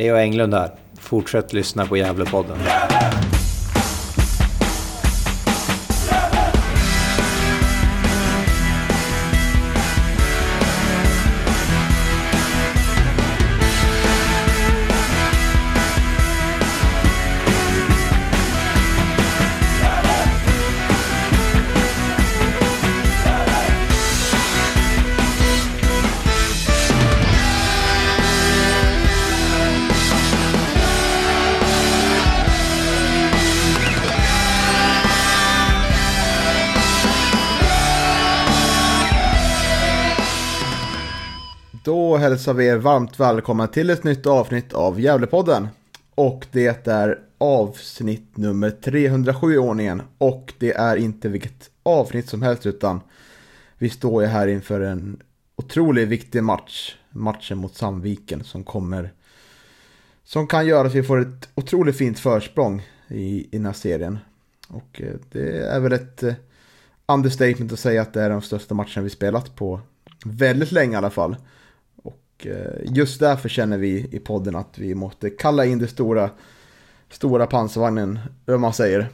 Leo Englund här. Fortsätt lyssna på Gävlepodden. Hälsar vi er varmt välkomna till ett nytt avsnitt av Gävlepodden. Och det är avsnitt nummer 307 i ordningen. Och det är inte vilket avsnitt som helst utan vi står ju här inför en otroligt viktig match. Matchen mot Sandviken som kommer som kan göra att vi får ett otroligt fint försprång i, i den här serien. Och eh, det är väl ett eh, understatement att säga att det är de största matcherna vi spelat på väldigt länge i alla fall. Och eh, just därför känner vi i podden att vi måste kalla in det stora, stora pansarvagnen, vad man säger.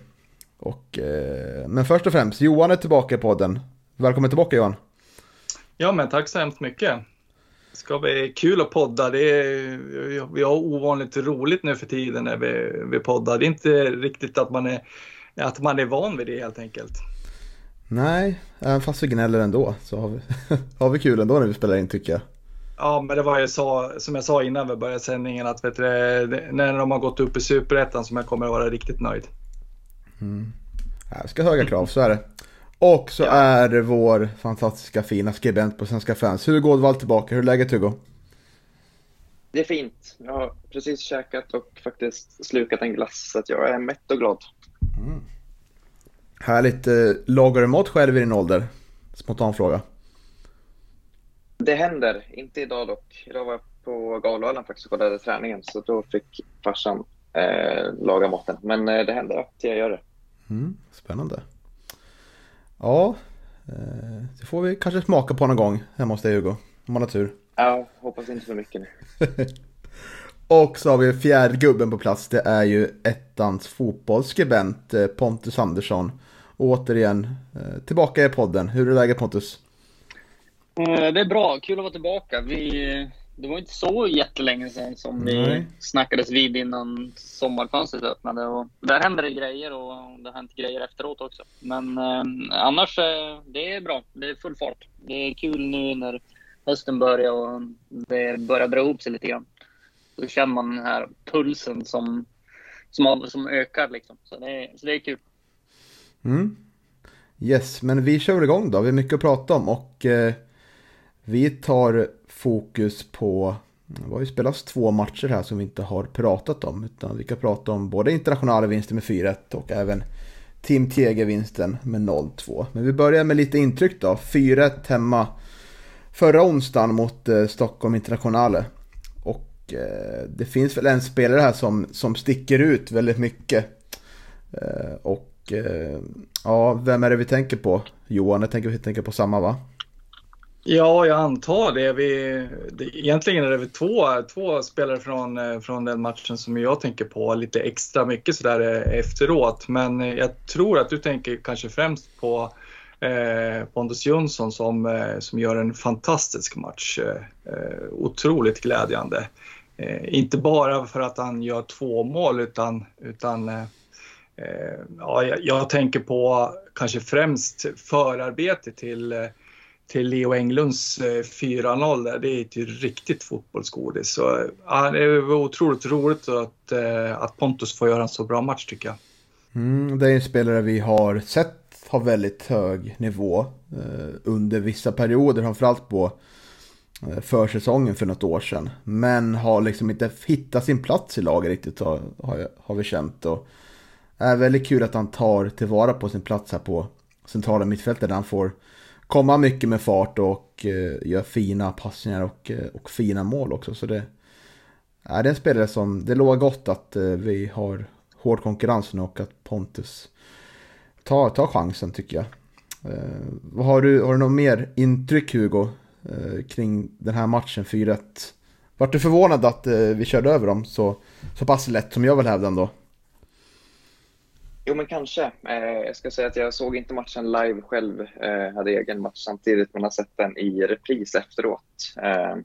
Och, eh, men först och främst, Johan är tillbaka i podden. Välkommen tillbaka Johan. Ja, men tack så hemskt mycket. Det ska bli kul att podda. Det är, vi har ovanligt roligt nu för tiden när vi, vi poddar. Det är inte riktigt att man, är, att man är van vid det helt enkelt. Nej, även fast vi gnäller ändå så har vi, har vi kul ändå när vi spelar in tycker jag. Ja, men det var ju så, som jag sa innan vi började sändningen, att vet du, när de har gått upp i superettan som jag kommer att vara riktigt nöjd. Mm. Jag ska höga krav, så är det. Och så ja. är det vår fantastiska fina skribent på Svenska fans. Hugo Ådvall tillbaka. Hur är läget Hugo? Det är fint. Jag har precis käkat och faktiskt slukat en glass så att jag är mätt och glad. Mm. Härligt. Eh, lagar du mat själv i din ålder? Spontan fråga. Det händer. Inte idag dock. Idag var jag på Galovallen faktiskt och kollade träningen så då fick farsan eh, laga maten. Men eh, det händer att jag gör det. Mm, spännande. Ja, eh, det får vi kanske smaka på någon gång hemma hos dig Hugo. Om man har tur. Ja, hoppas inte för mycket nu. och så har vi fjärde gubben på plats. Det är ju ettans fotbollsskribent eh, Pontus Andersson. Och återigen eh, tillbaka i podden. Hur är läget Pontus? Det är bra, kul att vara tillbaka. Vi, det var inte så jättelänge sedan som Nej. vi snackades vid innan sommarfönstret öppnade. Och där händer det grejer och det har hänt grejer efteråt också. Men eh, annars, eh, det är bra. Det är full fart. Det är kul nu när hösten börjar och det börjar dra ihop sig lite grann. Då känner man den här pulsen som, som, som ökar liksom. Så det, är, så det är kul. Mm. Yes, men vi kör igång då. Vi har mycket att prata om och eh, vi tar fokus på, det har ju spelats två matcher här som vi inte har pratat om. Utan vi kan prata om både internationella vinster med 4-1 och även Team Tege-vinsten med 0-2. Men vi börjar med lite intryck då. 4-1 hemma förra onsdagen mot eh, Stockholm Internationale. Och eh, det finns väl en spelare här som, som sticker ut väldigt mycket. Eh, och eh, ja, vem är det vi tänker på? Johan, jag tänker vi tänker på samma va? Ja, jag antar det. Vi, det egentligen är det väl två, två spelare från, eh, från den matchen som jag tänker på lite extra mycket sådär eh, efteråt. Men eh, jag tror att du tänker kanske främst på eh, Pontus Jonsson som, eh, som gör en fantastisk match. Eh, otroligt glädjande. inte bara för att han gör två mål utan, utan ja, jag, jag tänker på kanske främst förarbetet till till Leo Englunds eh, 4-0 där. Det är ett riktigt fotbollsgodis. Så, ja, det var otroligt roligt att, eh, att Pontus får göra en så bra match tycker jag. Mm, det är en spelare vi har sett ha väldigt hög nivå eh, under vissa perioder, framförallt på eh, försäsongen för något år sedan. Men har liksom inte hittat sin plats i laget riktigt har, har, har vi känt. Och är väldigt kul att han tar tillvara på sin plats här på centrala mittfältet där han får komma mycket med fart och eh, göra fina passningar och, eh, och fina mål också. Så det, är det en spelare som, det lovar gott att eh, vi har hård konkurrens nu och att Pontus tar, tar chansen tycker jag. Eh, har, du, har du något mer intryck Hugo eh, kring den här matchen 4-1 Vart du förvånad att eh, vi körde över dem så, så pass lätt som jag vill hävda ändå? Jo, men kanske. Eh, jag ska säga att jag såg inte matchen live själv. Eh, hade egen match samtidigt, men har sett den i repris efteråt. Eh,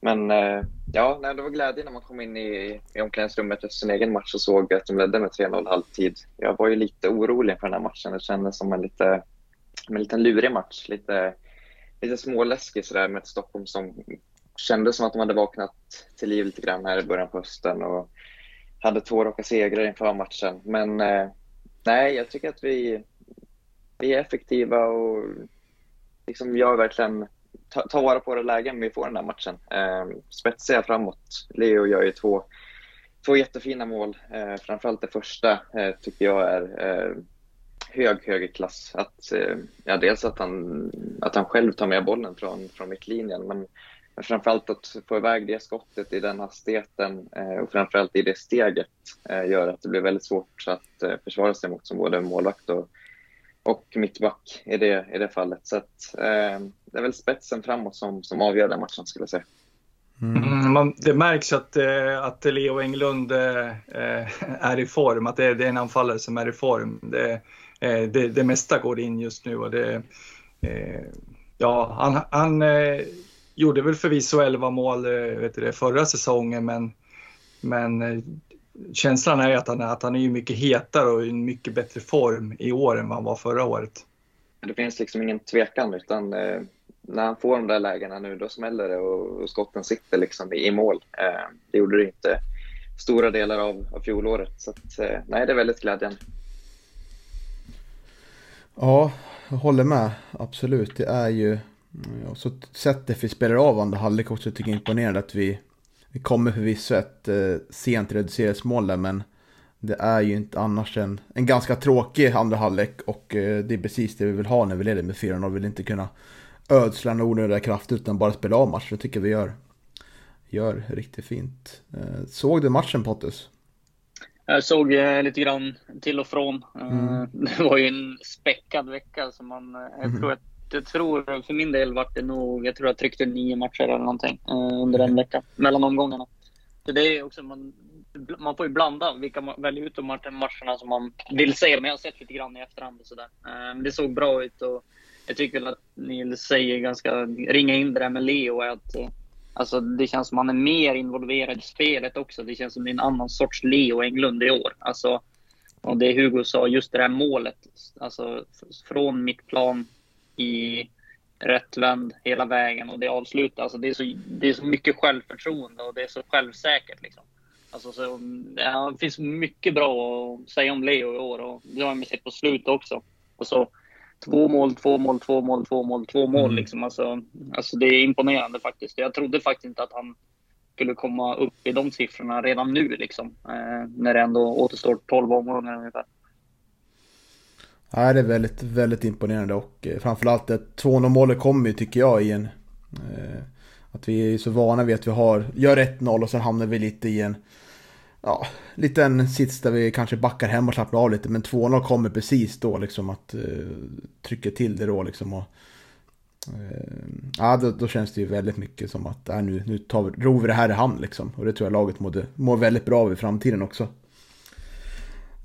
men eh, ja, nej, det var glädje när man kom in i, i omklädningsrummet efter sin egen match och såg att de ledde med 3-0 halvtid. Jag var ju lite orolig för den här matchen. Det kändes som en lite, en liten lurig match. Lite, lite småläskig sådär med ett Stockholm som kändes som att de hade vaknat till liv lite grann här i början på hösten och hade två raka segrar inför matchen. Men eh, nej, jag tycker att vi, vi är effektiva och liksom gör verkligen ta, ta vara på det lägen vi får den här matchen. Eh, spetsiga framåt. Leo gör ju två, två jättefina mål. Eh, framförallt det första eh, tycker jag är eh, hög högerklass. Att, eh, ja, dels att han, att han själv tar med bollen från, från mittlinjen, men, men framförallt att få iväg det skottet i den hastigheten eh, och framförallt i det steget eh, gör att det blir väldigt svårt att eh, försvara sig mot som både målvakt och, och mittback i det, i det fallet. Så att, eh, det är väl spetsen framåt som, som avgör den matchen skulle jag säga. Mm. Man, det märks att, eh, att Leo Englund eh, är i form, att det är, det är en anfallare som är i form. Det, eh, det, det mesta går in just nu och det, eh, ja, han, han eh, gjorde väl förvisso 11 mål vet du det, förra säsongen men, men känslan är att han, att han är mycket hetare och i en mycket bättre form i år än vad han var förra året. Det finns liksom ingen tvekan utan eh, när han får de där lägena nu då smäller det och, och skotten sitter liksom i, i mål. Eh, det gjorde det inte stora delar av, av fjolåret så att, eh, nej det är väldigt glädjande. Ja, jag håller med. Absolut. Det är ju och så sättet vi spelar av andra halvlek också tycker jag är imponerande att vi, vi kommer förvisso ett eh, sent reducerat mål där men det är ju inte annars en, en ganska tråkig andra halvlek och eh, det är precis det vi vill ha när vi leder med 4-0. Vi vill inte kunna ödsla några onödiga krafter utan bara spela av matchen. Det tycker vi gör, gör riktigt fint. Eh, såg du matchen Pottus? Jag såg eh, lite grann till och från. Eh, mm. Det var ju en späckad vecka som man, eh, jag mm. tror att jag tror för min del vart det nog, jag tror jag tryckte nio matcher eller någonting eh, under den veckan, mellan omgångarna. Så det är också, man, man får ju blanda vilka man väljer ut de matcherna som man vill se. Men jag har sett lite grann i efterhand och sådär. Eh, det såg bra ut och jag tycker väl att Nils säger ganska, ringa in det där med Leo är att eh, Alltså det känns som han är mer involverad i spelet också. Det känns som det är en annan sorts Leo Englund i år. Alltså, och det Hugo sa, just det där målet. Alltså från mittplan i rätt vänd hela vägen och det avslutas. Alltså det, är så, det är så mycket självförtroende och det är så självsäkert. Liksom. Alltså så, ja, det finns mycket bra att säga om Leo i år och det har man sett på slutet också. Och så, två mål, två mål, två mål, två mål, två mål. Mm. Liksom. Alltså, alltså det är imponerande faktiskt. Jag trodde faktiskt inte att han skulle komma upp i de siffrorna redan nu, liksom, eh, när det ändå återstår 12 omgångar ungefär. Nej, det är väldigt, väldigt imponerande och eh, framförallt det 2-0 målet kommer ju tycker jag i en... Eh, att vi är så vana vid att vi har, gör 1-0 och sen hamnar vi lite i en... Ja, liten sits där vi kanske backar hem och slappnar av lite men 2-0 kommer precis då liksom att eh, trycka till det då liksom och... Eh, ja, då, då, känns det ju väldigt mycket som att äh, nu, nu tar vi, ror vi det här i hamn liksom. Och det tror jag laget mår, mår väldigt bra av i framtiden också.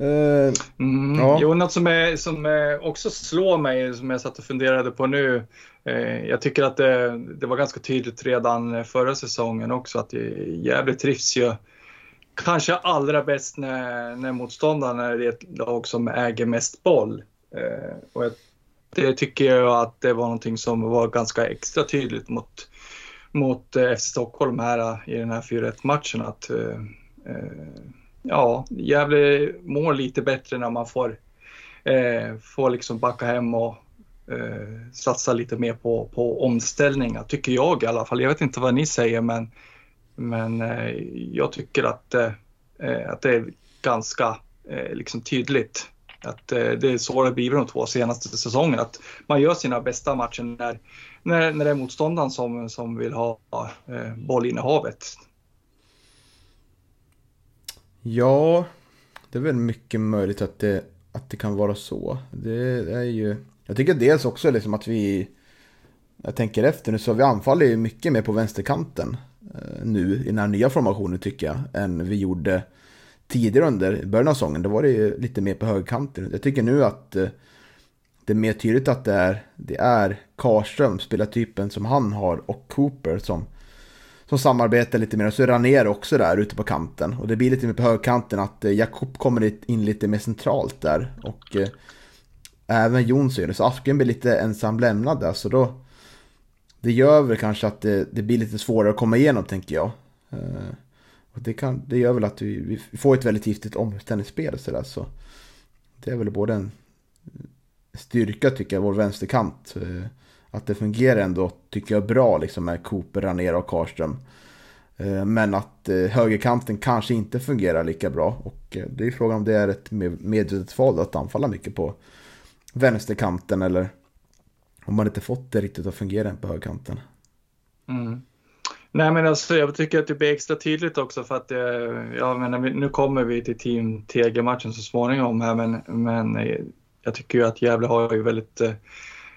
Uh, mm, ja. Jo, något som, är, som också slår mig, som jag satt och funderade på nu. Eh, jag tycker att det, det, var ganska tydligt redan förra säsongen också att Gävle trivs ju kanske allra bäst när, när motståndaren är ett lag som äger mest boll. Eh, och jag, det tycker jag att det var någonting som var ganska extra tydligt mot, mot eh, FC Stockholm här i den här 4-1 matchen. Att, eh, eh ja, Gävle mår lite bättre när man får, eh, får liksom backa hem och eh, satsa lite mer på, på omställningar, tycker jag i alla fall. Jag vet inte vad ni säger, men, men eh, jag tycker att, eh, eh att det är ganska eh, liksom tydligt att eh, det är så det blivit de två senaste säsongerna. Att man gör sina bästa matcher när, när, när det är motståndaren som, som vill ha eh, bollinnehavet. Ja, det är väl mycket möjligt att det, att det kan vara så. Det är ju... Jag tycker dels också liksom att vi... Jag tänker efter nu så vi anfaller ju mycket mer på vänsterkanten. Eh, nu i den här nya formationen tycker jag, än vi gjorde tidigare under början av säsongen. Då var det ju lite mer på högerkanten. Jag tycker nu att eh, det är mer tydligt att det är, det är Karström, spelartypen som han har, och Cooper som, som samarbetar lite mer. Och så är Raner också där ute på kanten. Och det blir lite mer på högkanten att eh, Jakob kommer in lite mer centralt där. Och eh, även Jonsson gör det, Så Asken blir lite ensam lämnad där. Så då, det gör väl kanske att det, det blir lite svårare att komma igenom tänker jag. Eh, och det, kan, det gör väl att vi, vi får ett väldigt giftigt omställningsspel så där. Så det är väl både en styrka tycker jag, vår vänsterkant. Eh, att det fungerar ändå, tycker jag, bra liksom med Cooper, Ranera och Karström. Eh, men att eh, högerkanten kanske inte fungerar lika bra. Och eh, det är frågan om det är ett medvetet val att anfalla mycket på vänsterkanten eller om man inte fått det riktigt att fungera på högerkanten. Mm. Nej men alltså jag tycker att det blir extra tydligt också för att jag menar, nu kommer vi till Team TG-matchen så småningom här men, men jag tycker ju att Gävle har ju väldigt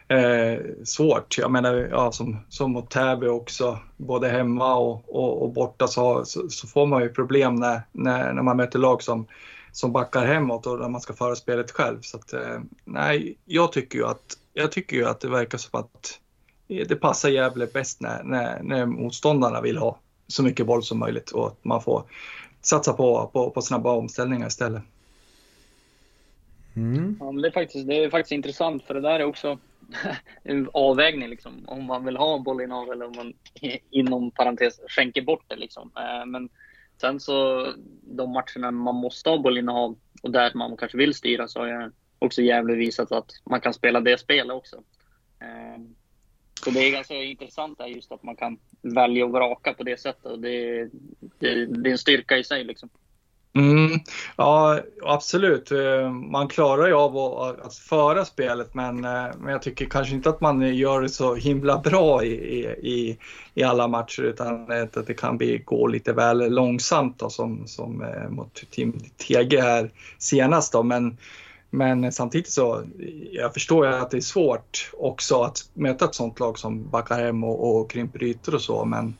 eh, svårt. Jag menar, ja, som, som mot Täby också, både hemma och, och, och borta så, så, så, får man ju problem när, när, när man möter lag som, som backar hemåt och när man ska föra spelet själv. Så att, eh, nej, jag tycker ju att, jag tycker ju att det verkar som att det passar Gävle bäst när, när, när motståndarna vill ha så mycket boll som möjligt och att man får satsa på, på, på snabba omställningar istället. Mm. Ja, det, är faktiskt, det är faktiskt intressant för det där är också en avvägning liksom. Om man vill ha bollinnehav eller om man inom parentes skänker bort det liksom. Eh, men sen så de matcherna man måste ha bollinnehav och där man kanske vill styra så har jag också jävligt visat att man kan spela det spelet också. Eh, så det är ganska intressant där just att man kan välja och vraka på det sättet och det, det, det är en styrka i sig liksom. Mm, ja, absolut. Eh, man klarar ju av att, föra spelet men, eh, men jag tycker kanske inte att man gör det så himla bra i, i, i alla matcher utan att det kan bli, gå lite väl långsamt då, som, som eh, mot Team TG här senast. Då. Men, men samtidigt så jag förstår jag att det är svårt också att möta ett sånt lag som backar hem och, och krymper ytor och så men,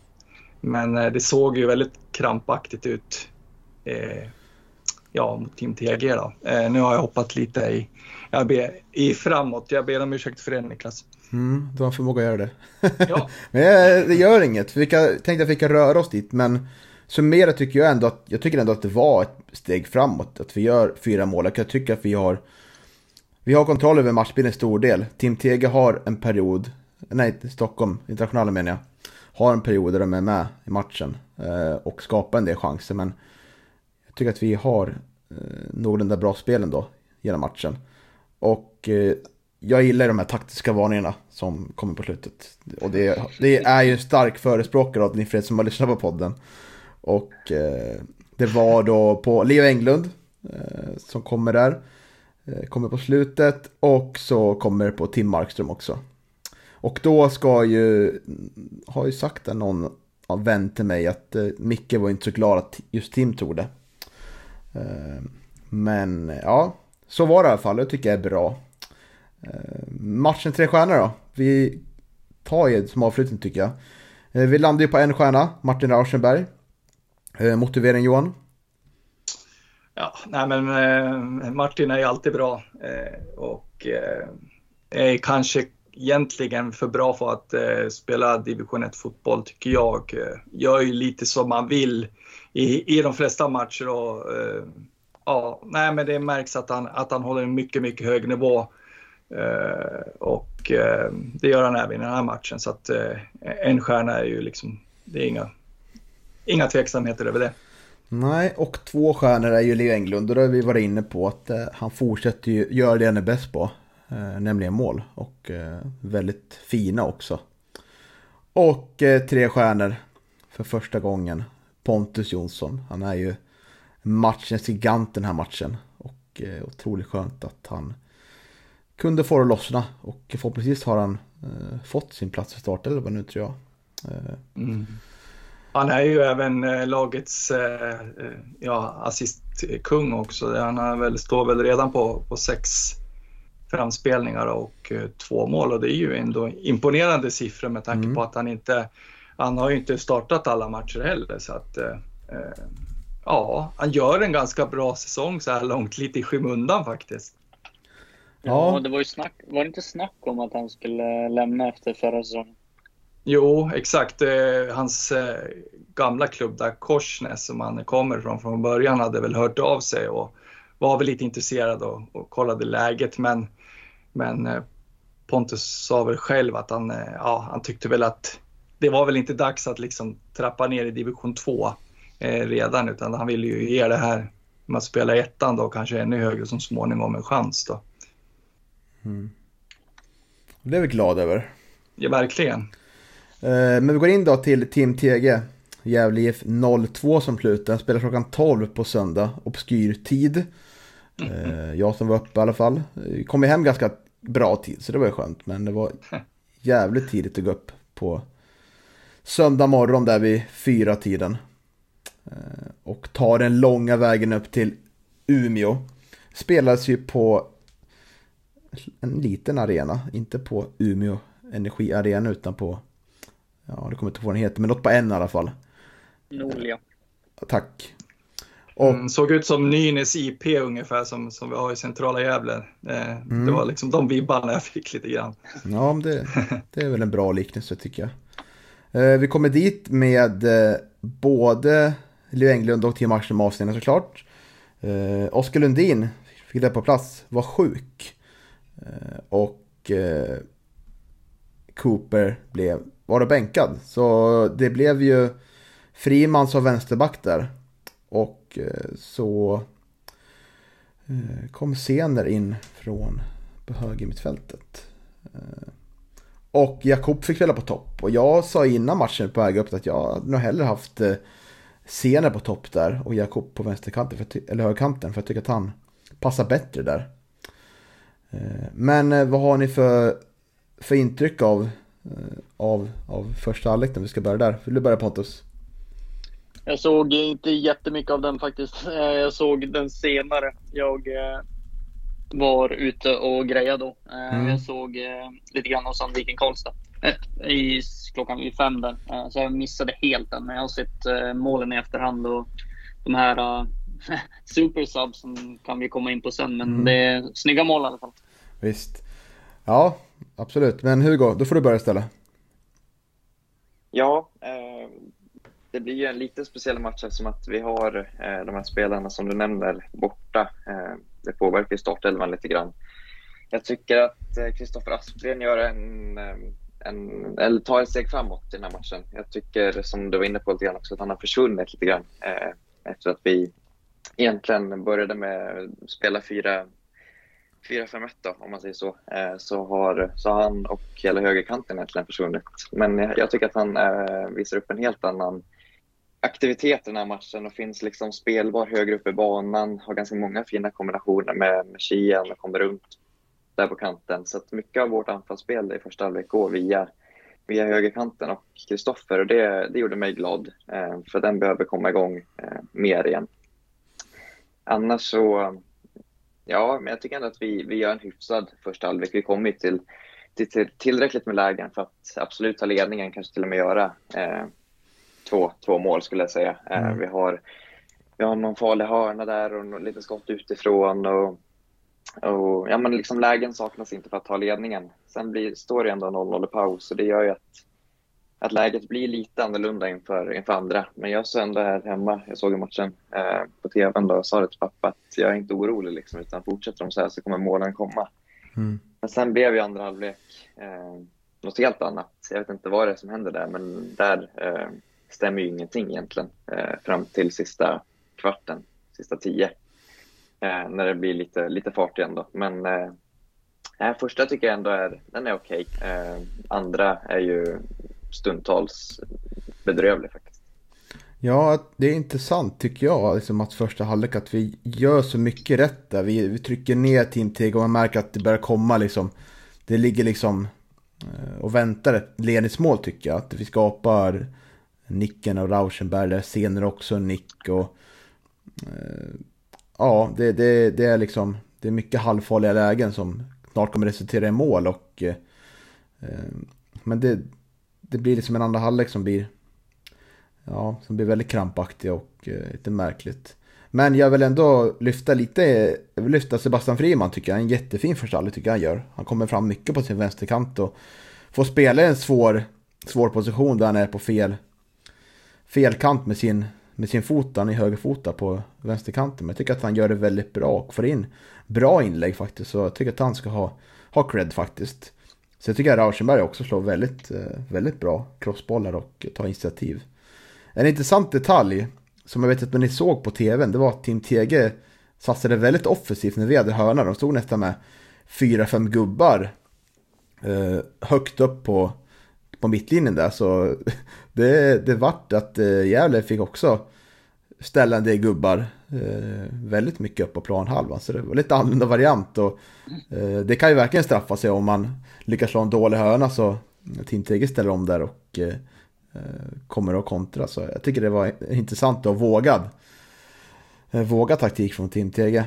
men det såg ju väldigt krampaktigt ut eh, ja, mot Team TG. Då. Eh, nu har jag hoppat lite i, jag ber, i framåt. Jag ber om ursäkt för det Niklas. Mm, du har förmåga att göra det. Ja. men det gör inget. Vi kan, tänkte att vi kan röra oss dit, men summerat tycker jag ändå att, jag tycker ändå att det var ett steg framåt. Att vi gör fyra mål. Jag tycker att vi har, vi har kontroll över matchbilden i stor del. Team TG har en period, nej Stockholm, internationella menar jag, har en period där de är med i matchen eh, och skapar en del chanser. Men tycker att vi har eh, någorlunda bra spel ändå genom matchen. Och eh, jag gillar de här taktiska varningarna som kommer på slutet. Och det, det är ju en stark förespråkare av ni fred som har lyssnat på podden. Och eh, det var då på Leo Englund eh, som kommer där. Eh, kommer på slutet och så kommer på Tim Markström också. Och då ska ju, har ju sagt det någon vän till mig att eh, Micke var inte så glad att just Tim tog det. Eh, men ja, så var det i alla fall. Det tycker jag är bra. Eh, matchen tre stjärnor då. Vi tar ju som avslutning tycker jag. Eh, vi landar ju på en stjärna, Martin Rauschenberg. Motivering Johan? Ja, nej men Martin är ju alltid bra och är kanske egentligen för bra för att spela division 1 fotboll tycker jag. Gör ju lite som man vill i, i de flesta matcher. Och, eh, ja, nej, men det märks att han, att han håller en mycket, mycket hög nivå. Eh, och eh, det gör han även i den här matchen. Så att eh, en stjärna är ju liksom, det är inga, inga tveksamheter över det. Nej, och två stjärnor är ju Leo Englund och det har vi varit inne på att eh, han fortsätter ju göra det han är bäst på. Eh, nämligen mål och eh, väldigt fina också. Och eh, tre stjärnor för första gången Pontus Jonsson. Han är ju matchens gigant den här matchen. Och eh, otroligt skönt att han kunde få det att lossna. Och förhoppningsvis har han eh, fått sin plats i startelvan nu tror jag. Eh. Mm. Han är ju även eh, lagets eh, eh, ja, assistkung också. Han har väl, står väl redan på, på sex framspelningar och två mål och det är ju ändå imponerande siffror med tanke mm. på att han inte han har ju inte startat alla matcher heller så att eh, ja, han gör en ganska bra säsong så här långt, lite i skymundan faktiskt. Ja, det var ju snack, var det inte snack om att han skulle lämna efter förra säsongen? Jo, exakt. Hans gamla klubb där, Korsnäs, som han kommer från från början, hade väl hört av sig och var väl lite intresserad och, och kollade läget. Men, men Pontus sa väl själv att han, ja, han tyckte väl att det var väl inte dags att liksom trappa ner i division 2 eh, redan utan han ville ju ge det här med att spela ettan då kanske ännu högre som småningom en chans då. Mm. Det är vi glada över. Ja, verkligen. Eh, men vi går in då till Team TG. Gävle IF 02 som slutar. Spelar klockan 12 på söndag. Obskyr tid. Mm. Jag som var uppe i alla fall. Kom hem ganska bra tid så det var ju skönt. Men det var jävligt tidigt att gå upp på söndag morgon där vid fyra tiden. Eh, och tar den långa vägen upp till Umeå. Spelas ju på en liten arena, inte på Umeå Energiarena utan på, ja det kommer inte på vad den heter, men något på en i alla fall. Nolia. Tack. Och, mm, såg ut som Nynäs IP ungefär som, som vi har i centrala Gävle. Eh, mm. Det var liksom de vibbarna jag fick lite grann. Ja, det, det är väl en bra liknelse tycker jag. Eh, vi kommer dit med eh, både Leo Englund och Tim Axel Mavsten såklart. Eh, Oskar Lundin fick det på plats, var sjuk. Eh, och eh, Cooper blev, var då bänkad. Så det blev ju Friman som vänsterback där. Och eh, så kom Sener in från på höger mittfältet. Och Jakob fick spela på topp. Och jag sa innan matchen på väg upp att jag nog hellre haft eh, Sene på topp där och Jakob på vänsterkanten, för, eller högerkanten, för jag tycker att han passar bättre där. Eh, men eh, vad har ni för, för intryck av, av, av första halvlek vi ska börja där? Vill du börja Pontus? Jag såg inte jättemycket av den faktiskt. Jag såg den senare. Jag var ute och grejade då. Eh, mm. Jag såg eh, lite grann av Sandviken Karlstad eh, i klockan vid fem där. Så jag missade helt den. Men jag har sett målen i efterhand och de här uh, supersubsen kan vi komma in på sen. Men mm. det är snygga mål i alla fall. Visst. Ja, absolut. Men Hugo, då får du börja ställa. Ja, eh, det blir ju en lite speciell match eftersom att vi har eh, de här spelarna som du nämner borta. Eh, det påverkar startelvan lite grann. Jag tycker att eh, Kristoffer Aspgren gör en, eh, en, eller tar ett steg framåt i den här matchen. Jag tycker, som du var inne på lite grann också, att han har försvunnit lite grann eh, efter att vi egentligen började med att spela 4-5-1, då, om man säger så, eh, så, har, så har han och hela högerkanten egentligen försvunnit. Men jag tycker att han eh, visar upp en helt annan aktivitet i den här matchen och finns liksom spelbar högre upp i banan. Har ganska många fina kombinationer med, med Kian och kommer runt där på kanten. Så att mycket av vårt anfallsspel i första halvlek går via, via högerkanten och Kristoffer och det, det gjorde mig glad. Eh, för den behöver komma igång eh, mer igen. Annars så, ja, men jag tycker ändå att vi, vi gör en hyfsad första halvlek. Vi kommer till, till, till tillräckligt med lägen för att absolut ta ledningen, kanske till och med göra eh, två, två mål skulle jag säga. Eh, mm. Vi, har, vi har någon farlig hörna där och lite skott utifrån. Och, och, ja, men liksom lägen saknas inte för att ta ledningen. Sen blir, står det ändå 0-0 i paus och det gör ju att, att läget blir lite annorlunda inför, inför andra. Men jag såg ändå här hemma, jag såg matchen eh, på tvn då och sa det till pappa att jag är inte orolig liksom, utan fortsätter de så här så kommer målen komma. Mm. Men sen blev ju andra halvlek eh, något helt annat. Jag vet inte vad det är som händer där, men där eh, stämmer ju ingenting egentligen eh, fram till sista kvarten, sista tio. Eh, när det blir lite, lite fart igen då. Men eh, eh första tycker jag ändå är, den är okej. Okay. Eh, andra är ju stundtals bedrövlig faktiskt. Ja, det är intressant tycker jag, liksom att första halvlek att vi gör så mycket rätt där. Vi, vi trycker ner Team Teg och man märker att det börjar komma liksom. Det ligger liksom eh, och väntar ett ledningsmål tycker jag. Att vi skapar nicken av Rauschenberg, där senare också en nick och... Eh, ja, det, det, det, är liksom... Det är mycket halvfarliga lägen som snart kommer resultera i mål och... Eh, men det, det blir liksom en andra halvlek som blir, ja, som blir väldigt krampaktig och eh, lite märkligt. Men jag vill ändå lyfta lite, jag vill lyfta Sebastian Friman tycker jag. En jättefin första halvlek tycker jag han gör. Han kommer fram mycket på sin vänsterkant och får spela i en svår, svår position där han är på fel, fel kant med sin, med sin fot. Han är högerfotad på vänsterkanten. Men jag tycker att han gör det väldigt bra och får in bra inlägg faktiskt. Så jag tycker att han ska ha, ha cred faktiskt. Så jag tycker att Rauschenberg också slår väldigt, eh, väldigt bra crossbollar och tar initiativ. En intressant detalj som jag vet att ni såg på tvn, det var att Team TG satsade väldigt offensivt när vi hade hörna. De stod nästan med fyra, fem gubbar eh, högt upp på, på mittlinjen där. Så det, det vart att eh, Gävle fick också ställa en del gubbar eh, väldigt mycket upp på planhalvan. Så det var lite annorlunda variant. Och, eh, det kan ju verkligen straffa sig om man lyckas slå en dålig hörna så TG ställer om där och eh, kommer att kontra. Så jag tycker det var intressant och vågad. Eh, vågad taktik från TG.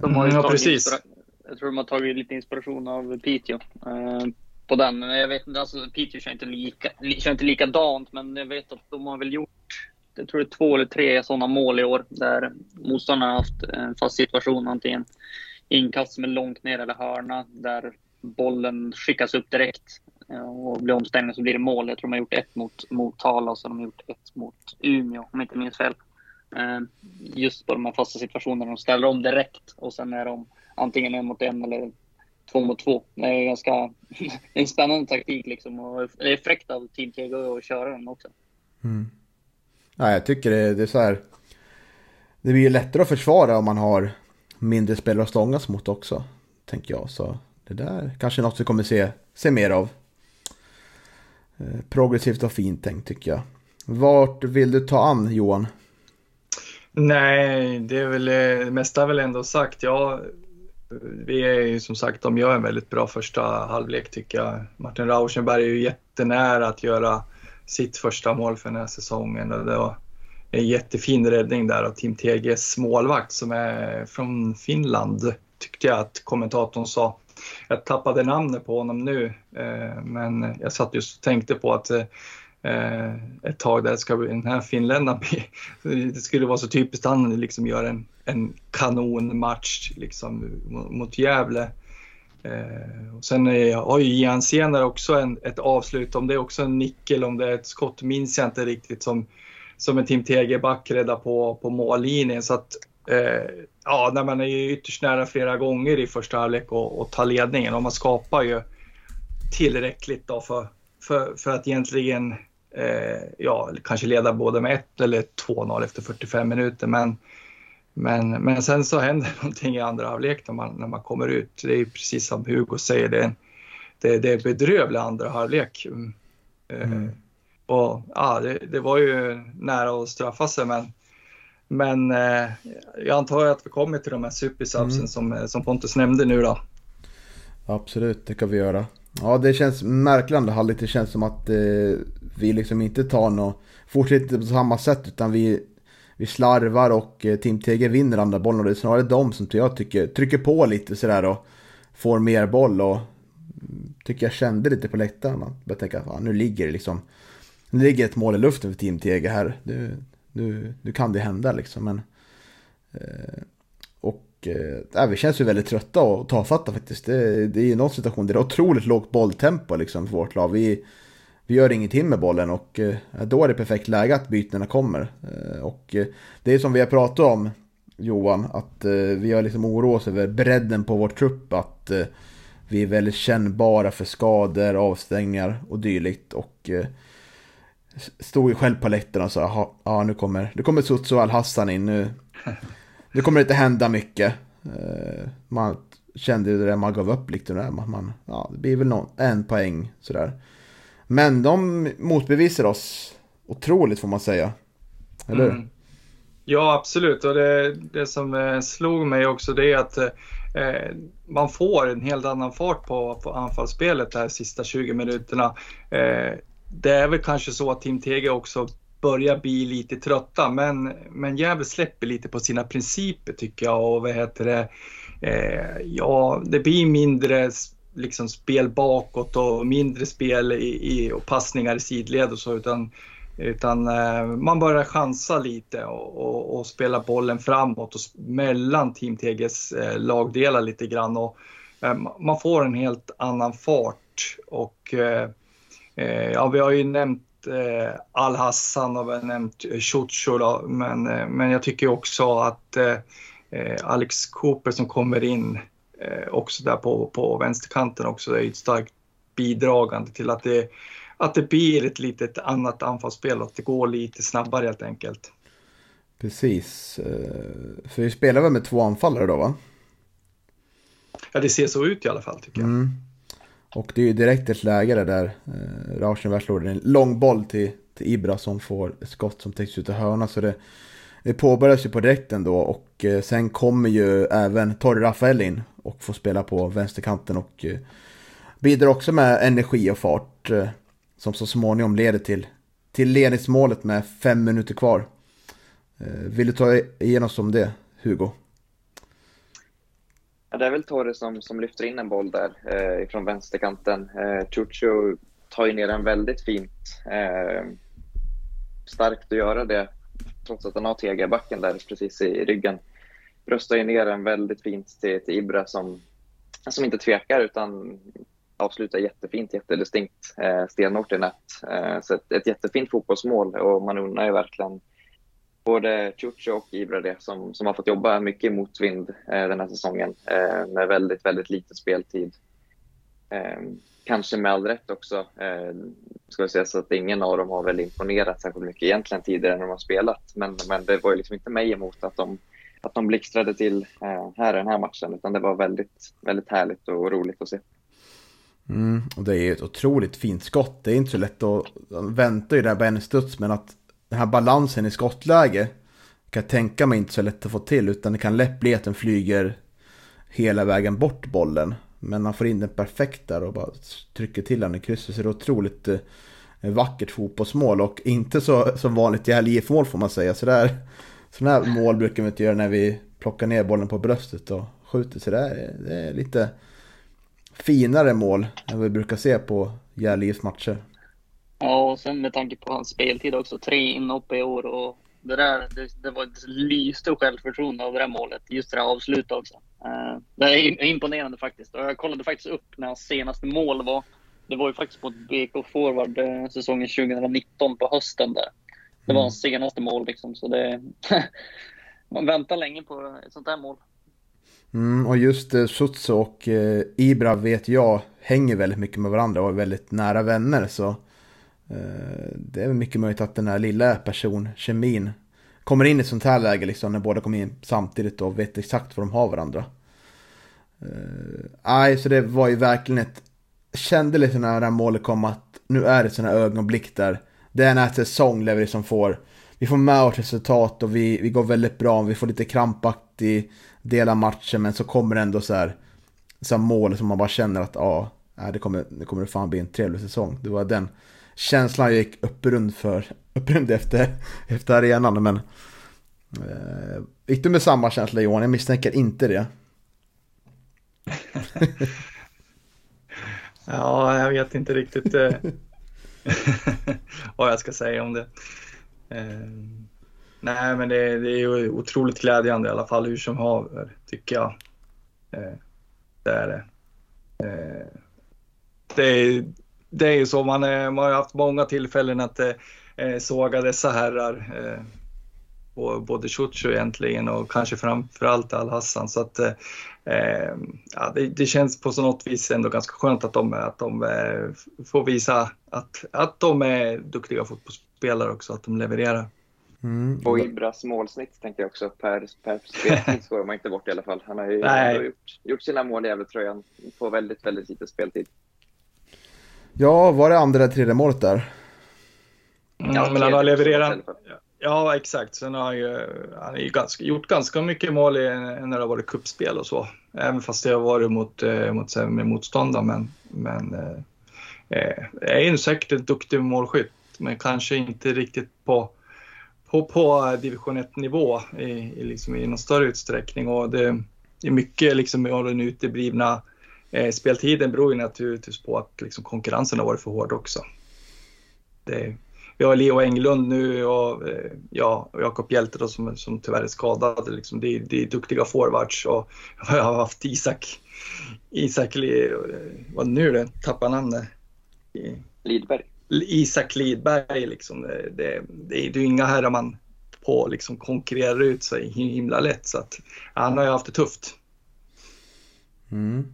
De har ju Ja, tagit precis. Jag tror de har tagit lite inspiration av Piteå eh, på den. Men jag vet inte, alltså Piteå kör inte, lika, kör inte likadant, men jag vet att de har väl gjort, jag tror det är två eller tre sådana mål i år där motståndarna har haft en fast situation, antingen inkast som är långt ner eller hörna där bollen skickas upp direkt eh, och blir omställning så blir det mål. Jag tror de har gjort ett mot Motala och så har de gjort ett mot Umeå om jag inte minns fel. Eh, just på de här fasta situationerna. De ställer om direkt och sen är de antingen en mot en eller två mot två. Det är ganska en spännande taktik liksom. Och det är fräckt av Team TG att köra den också. Mm. Ja, jag tycker det, det är så här. Det blir ju lättare att försvara om man har mindre spelare att stångas mot också. Tänker jag. Så det där kanske är något vi kommer se, se mer av. Eh, Progressivt och fint tänkt tycker jag. Vart vill du ta an Johan? Nej, det är väl det mesta väl ändå sagt. Ja, vi är ju som sagt, de gör en väldigt bra första halvlek tycker jag. Martin Rauschenberg är ju jättenära att göra sitt första mål för den här säsongen. Och det var en jättefin räddning där av Team Teges målvakt som är från Finland, tyckte jag att kommentatorn sa. Jag tappade namnet på honom nu, eh, men jag satt just och tänkte på att eh, Eh, ett tag där ska den här finländaren bli det skulle vara så typiskt han liksom gör en, en kanonmatch liksom mot, Gävle. Eh, och sen är, har ju Ian Senare också en, ett avslut, om det är också en nickel, om det är ett skott minns jag inte riktigt som, som en Team Tegerback räddar på, på mållinjen. Så att, eh, ja, när man är ju ytterst nära flera gånger i första halvlek och, och tar ledningen och man skapar ju tillräckligt då för, för, för att egentligen eh, ja, kanske leda både med 1 eller 2-0 efter 45 minuter. Men, men, men sen så händer någonting i andra halvlek när man, när man kommer ut. Det är precis som Hugo säger, det är, en, det, det är bedrövlig andra halvlek. Mm. Eh, och ja, det, det var ju nära att straffa sig men men eh, jag antar att vi kommer till de här supersubsen Mm. som, som Pontus nämnde nu då. Absolut, det kan vi göra. Ja, det känns märkligt andra halvlek. Det känns som att eh, vi liksom inte tar något, fortsätter på samma sätt utan vi, vi slarvar och Tim Team vinner andra bollen och det är snarare de som jag tycker trycker på lite sådär och får mer boll och mm, tycker jag kände lite på läktaren. Man började tänka, fan, nu ligger det liksom, nu ligger ett mål i luften för Team Tege här. Nu, nu, nu kan det hända liksom men eh, och eh, vi känns ju väldigt trötta och tafatta faktiskt. Det, det är ju någon situation där det är otroligt lågt bolltempo liksom för vårt lag. Vi, vi gör ingenting med bollen och eh, då är det perfekt läge att bytena kommer. Eh, och eh, det är som vi har pratat om Johan, att vi har liksom oroat oss över bredden på vår trupp. Att vi är väldigt kännbara för skador, avstängningar och dylikt. Och stod ju själv på läktaren och sa, ja nu kommer, nu kommer Sutsu Al-Hassan in. Nu, nu kommer det inte hända mycket. Man kände ju det där man gav upp lite där. Man, man, ja, det blir väl någon, en poäng sådär. Men de motbevisar oss otroligt får man säga. Eller hur? Mm. Ja, absolut. Och det, det som eh, slog mig också det är att eh, man får en helt annan fart på, på anfallsspelet de här sista 20 minuterna. Eh, det är väl kanske så att Team TG också börjar bli lite trötta, men, men Gävle släpper lite på sina principer tycker jag. Och vad heter det? Eh, ja, det blir mindre liksom spel bakåt och mindre spel i, i, och passningar i sidled och så utan, utan eh, man börjar chansa lite och, och, och, spela bollen framåt och mellan Team TGs eh, lagdelar lite grann. Och, eh, man får en helt annan fart och ja, vi har ju nämnt eh, Al-Hassan och vi har nämnt Ciuccio men, men jag tycker också att Alex Cooper som kommer in också där på, på vänsterkanten också är ett starkt bidragande till att det att det blir ett litet annat anfallsspel att det går lite snabbare helt enkelt. Precis. För vi spelar väl med två anfallare då va? Ja, det ser så ut i alla fall tycker jag. Mm. Och det är ju direkt ett läge där eh, Rauschenberg slår en lång boll till, till Ibra som får ett skott som täcks ut i hörna. Så det, det påbörjas ju på direkten då och eh, sen kommer ju även Torre Rafael in och får spela på vänsterkanten och eh, bidrar också med energi och fart eh, som så småningom leder till, till ledningsmålet med fem minuter kvar. Eh, vill du ta igenom som det, Hugo? Ja, det är väl Torre som, som lyfter in en boll där eh, från vänsterkanten. Eh, Chucho tar ju ner den väldigt fint. Eh, starkt att göra det trots att han har Tegerbacken backen där precis i ryggen. Bröstar ju ner den väldigt fint till, till Ibra som, som inte tvekar utan avslutar jättefint, jättedistinkt, eh, stenhårt i nät. Eh, så ett, ett jättefint fotbollsmål och man undrar ju verkligen både Ciuccio och Ibra det som, som har fått jobba mycket i motvind eh, den här säsongen eh, med väldigt, väldigt lite speltid. Eh, kanske med all rätt också, eh, ska jag säga, så att ingen av dem har väl imponerat särskilt mycket egentligen tidigare när de har spelat. Men, men det var ju liksom inte mig emot att de, att de blixtrade till eh, här i den här matchen, utan det var väldigt, väldigt härligt och roligt att se. Mm, och det är ju ett otroligt fint skott. Det är inte så lätt att vänta ju där på en studs, men att den här balansen i skottläge kan jag tänka mig inte så lätt att få till utan det kan lätt bli att den flyger hela vägen bort bollen. Men man får in den perfekt där och bara trycker till den i krysset så det är otroligt eh, vackert fotbollsmål och inte så som vanligt i IF-mål får man säga. Så där, sådana här mål brukar vi inte göra när vi plockar ner bollen på bröstet och skjuter. Så det är, det är lite finare mål än vi brukar se på Gävle matcher. Ja, och sen med tanke på hans speltid också, tre inhopp i år och det där, det, det var ett lyste självförtroende av det där målet, just det där avslutet också. Alltså. Eh, det är imponerande faktiskt. Och jag kollade faktiskt upp när hans senaste mål var. Det var ju faktiskt mot BK Forward eh, säsongen 2019 på hösten där. Det var mm. hans senaste mål liksom, så det... man väntar länge på ett sånt där mål. Mm, och just eh, Sutsu och eh, Ibra vet jag hänger väldigt mycket med varandra och är väldigt nära vänner. Så Eh, det är mycket möjligt att den här lilla personkemin kommer in i ett sånt här läge liksom när båda kommer in samtidigt och vet exakt vad de har varandra. Eh, nej, så det var ju verkligen ett... Kände lite när det här målet kom att nu är det här ögonblick där det är en här säsong där vi liksom får vi får med oss resultat och vi, vi går väldigt bra, vi får lite krampaktig del av matchen men så kommer det ändå så här, så här mål som man bara känner att ja, det kommer, det kommer fan bli en trevlig säsong. Det var den känslan gick upprund för, upprund efter, efter arenan. Men eh, gick du med samma känsla Johan? Jag misstänker inte det. ja, jag vet inte riktigt eh, vad jag ska säga om det. Eh, nej, men det, det, är ju otroligt glädjande i alla fall hur som haver, tycker jag. Eh, det är det. Eh, det är det är ju så, man, är, man har haft många tillfällen att eh, eh såga dessa herrar. Eh, både Ciuccio egentligen och kanske framförallt Al-Hassan. Så att, eh, ehm, ja, det, det, känns på så något vis ändå ganska skönt att de, att de eh, får visa att, att de är duktiga fotbollsspelare också, att de levererar. Mm. Och Ibras målsnitt tänker jag också per, per speltid skojar man inte bort i alla fall. Han har ju gjort, gjort sina mål i Gävletröjan på väldigt, väldigt lite speltid. Ja, var det andra eller tredje målet där? Mm, ja, men han har levererat. Ja, exakt. Sen har han ju, han har ju ganska, gjort ganska mycket mål i, när det har varit kuppspel och så. Även fast det har varit mot, eh, mot sämre motståndare. Men, men eh Eh, är ju säkert en duktig målskytt. Men kanske inte riktigt på, på, på division 1-nivå i, i, liksom, i någon större utsträckning. Och det, är mycket liksom, av den uteblivna eh, speltiden beror ju naturligtvis på att liksom, konkurrensen har varit för hård också. Det, vi har Leo Englund nu och eh, ja, Jakob Hjelte då, som, som tyvärr är skadad. Liksom, det, det är duktiga forwards och jag har haft Isak, Isak, eh, vad nu det, tappar namnet. Lidberg. Isak Lidberg liksom. Det, det, det är ju inga herrar man på liksom konkurrerar ut sig himla lätt så att han har ju haft det tufft. Mm.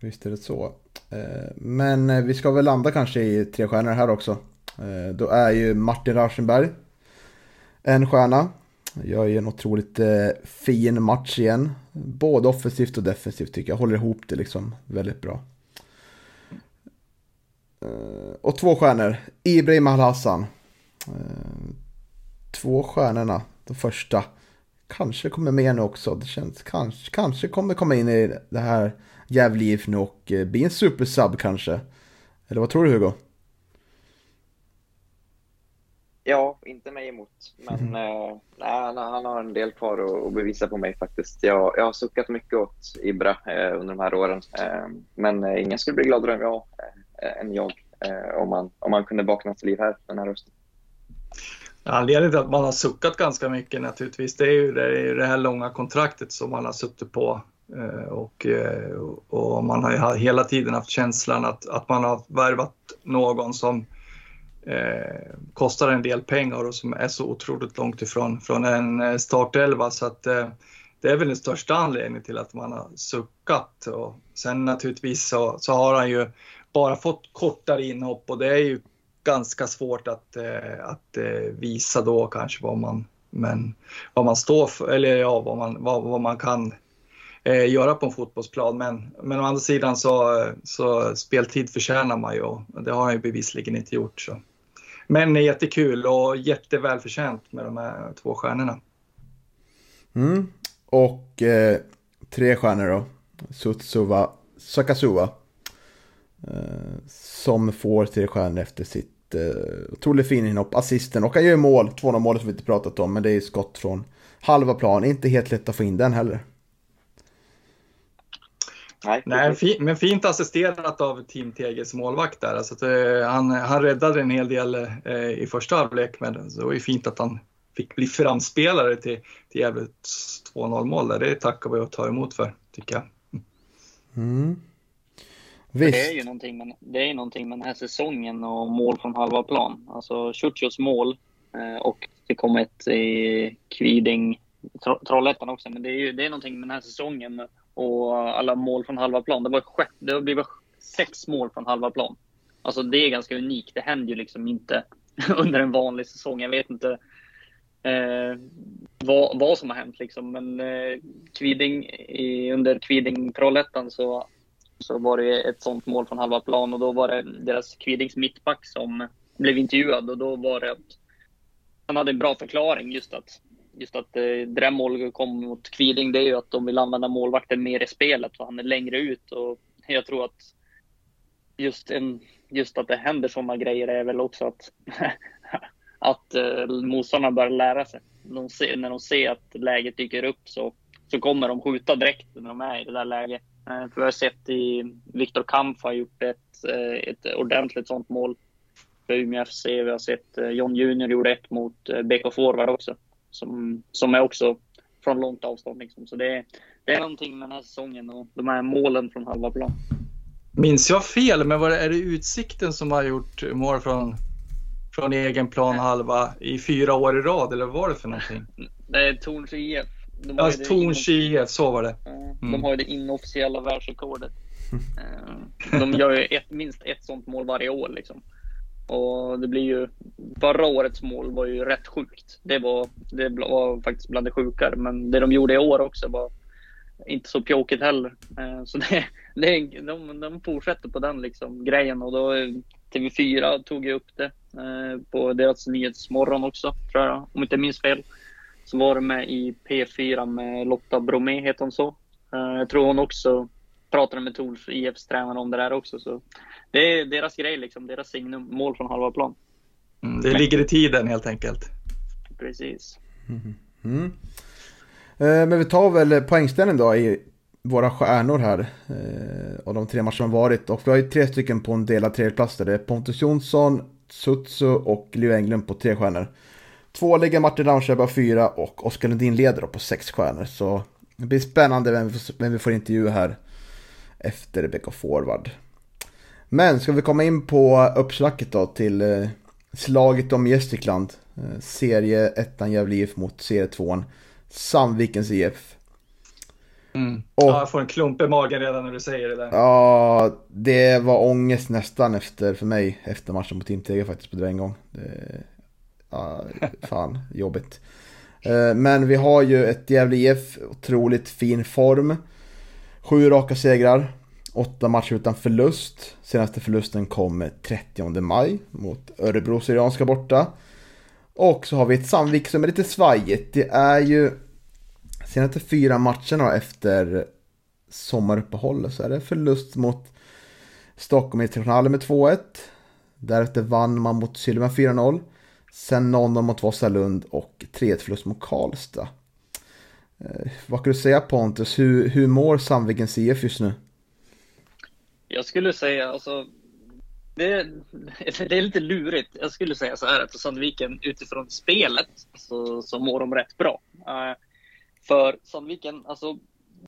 Visst är det så. Eh, men vi ska väl landa kanske i tre stjärnor här också. Eh, då är ju Martin Rauschenberg en stjärna. Gör ju en otroligt eh, fin match igen. Både offensivt och defensivt tycker jag. Håller ihop det liksom väldigt bra. Eh, och två stjärnor. Ibrahim Al-Hassan. Två stjärnorna. De första. Kanske kommer med nu också. Det känns kanske, kanske kommer komma in i det här Gävle nu och bli en supersub kanske. Eller vad tror du Hugo? Ja, inte mig emot. Men mm. eh, nej, han, har en del kvar att, att bevisa på mig faktiskt. Jag, jag har suckat mycket åt Ibra eh, under de här åren. Eh, men eh, ingen skulle bli gladare än jag, eh, Eh, än jag eh, om, man, om man kunde vakna till liv här den här rösten. Anledningen till att man har suckat ganska mycket naturligtvis, det är ju det, är det här långa kontraktet som man har suttit på. Eh, och, eh, och man har ju hela tiden haft känslan att, att man har värvat någon som eh, kostar en del pengar och som är så otroligt långt ifrån från en startelva. Så att, eh, det är väl den största anledningen till att man har suckat. Och sen naturligtvis så, så har han ju bara fått kortare inhopp och det är ju ganska svårt att, eh, att eh, visa då kanske vad man, men, vad man står för, eller ja, vad man, vad, vad man kan eh, göra på en fotbollsplan. Men, men å andra sidan så, så speltid förtjänar man ju och det har han ju bevisligen inte gjort. Så. Men jättekul och jättevälförtjänt med de här två stjärnorna. Mm. Och eh, tre stjärnor då. Sutsuva Sakasuva. Eh, som får tre stjärnor efter sitt eh, otroligt fin inhopp. Assisten och han gör mål. 2-0 målet som vi inte pratat om. Men det är skott från halva plan. Inte helt lätt att få in den heller. Nej, Nej men fint assisterat av Team TGs målvakt där. Alltså att, eh, han, han räddade en hel del eh, i första halvlek, men det var ju fint att han fick bli framspelare till, till Gävles 2-0 mål där. Det tackar vi och tar emot för, tycker jag. Mm. Visst. Det är ju någonting med, det är någonting med den här säsongen och mål från halva plan. Alltså Ciucios mål eh, och det kom ett i Kviding, Trollhättan också, men det är ju det är någonting med den här säsongen och alla mål från halva plan. Det, var det har blivit sex mål från halva plan. Alltså det är ganska unikt. Det händer ju liksom inte under en vanlig säsong. Jag vet inte eh, vad, vad som har hänt liksom. Men eh, Kviding, i, under Kviding-Trollhättan så, så var det ett sånt mål från halva plan och då var det deras Kvidings mittback som blev intervjuad och då var det att han hade en bra förklaring just att just att eh, Dremol kom mot Kviding, det är ju att de vill använda målvakten mer i spelet för han är längre ut och jag tror att just, en, just att det händer sådana grejer är väl också att, att eh, motståndarna börjar lära sig. De ser, när de ser att läget dyker upp så, så kommer de skjuta direkt när de är i det där läget. Eh, för vi har sett i Viktor Kampf har gjort ett, eh, ett ordentligt sådant mål för Umeå FC. Vi har sett eh, John Junior gjorde ett mot BK Forward också som, som är också från långt avstånd. Liksom. Så det, det är någonting med den här säsongen och de här målen från halva plan. Minns jag fel, men var det, är det Utsikten som har gjort mål från, från egen plan halva i fyra år i rad, eller vad var det för någonting? Det är Torns IF. De ja, Torns IF, så var det. Mm. De har ju det inofficiella världsrekordet. Eh, de gör ju ett, minst ett sånt mål varje år. Liksom. Och det blir ju, förra årets mål var ju rätt sjukt. Det var, det var faktiskt bland det sjukare, men det de gjorde i år också var inte så pjåkigt heller. Eh, så det, det, de, de fortsätter på den liksom, grejen och då TV4 tog ju upp det eh, på deras Nyhetsmorgon också, tror jag, om inte minns fel. Så var det med i P4 med Lotta Bromé, heter hon så. Eh, jag tror hon också pratade med Tors IFs tränare om det där också. Så det är deras grej, liksom, deras signum. Mål från halva plan. Mm, det ligger i tiden helt enkelt. Precis. Mm. Mm. Men vi tar väl poängställning då i våra stjärnor här. Eh, av de tre matcher som varit. Och vi har ju tre stycken på en delad tredjeplats. Det är Pontus Jonsson, Sutsu och Leo Englund på tre stjärnor. Två ligger Martin Raunschär på fyra och Oskar Lundin leder på sex stjärnor. Så det blir spännande vem vi, får, vem vi får intervjua här efter Rebecca Forward. Men ska vi komma in på uppsnacket då till eh, slaget om Gästrikland. Eh, serie 1 Gävle IF mot serie 2 Sandvikens IF. Mm. Och, ja, jag får en klump i magen redan när du säger det där. Ja, det var ångest nästan efter, för mig, efter matchen mot Team faktiskt på det en gång. Det, ja, fan, jobbigt. Eh, men vi har ju ett Gävle IF, otroligt fin form. Sju raka segrar, åtta matcher utan förlust. Senaste förlusten kom 30 maj mot Örebro Syrianska borta. Och så har vi ett Sandvik som är lite svajigt. Det är ju senaste fyra matcherna efter sommaruppehållet så är det förlust mot Stockholm Internationalen med 2-1. Därefter vann man mot Sylvan 4-0. Sen 0-0 mot Vasalund och 3-1 förlust mot Karlstad. Eh, vad kan du säga Pontus, hur, hur mår Sandvikens IF just nu? Jag skulle säga, alltså, det, det, är lite lurigt. Jag skulle säga så här att Sandviken utifrån spelet så, så mår de rätt bra. Eh, för Sandviken, alltså,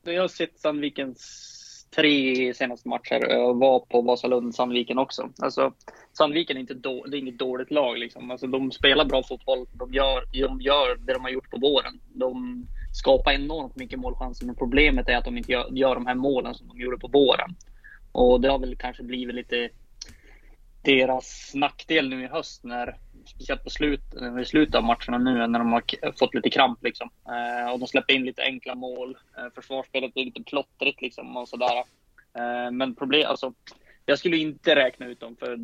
jag har sett Sandvikens tre senaste matcher eh, och var på Vasalund, Sandviken också. Alltså, Sandviken är inte då, det är inget dåligt lag. Liksom. Alltså, de spelar bra fotboll. De gör, de gör det de har gjort på våren. De skapar enormt mycket målchanser, men problemet är att de inte gör, gör de här målen som de gjorde på våren. Och det har väl kanske blivit lite deras nackdel nu i höst när speciellt på slut, i slutet av matcherna nu när de har fått lite kramp liksom. Eh, och de släpper in lite enkla mål. Eh, försvarsspelet är lite plottrigt liksom och sådär. Eh, men problem, alltså. Jag skulle inte räkna ut dem för,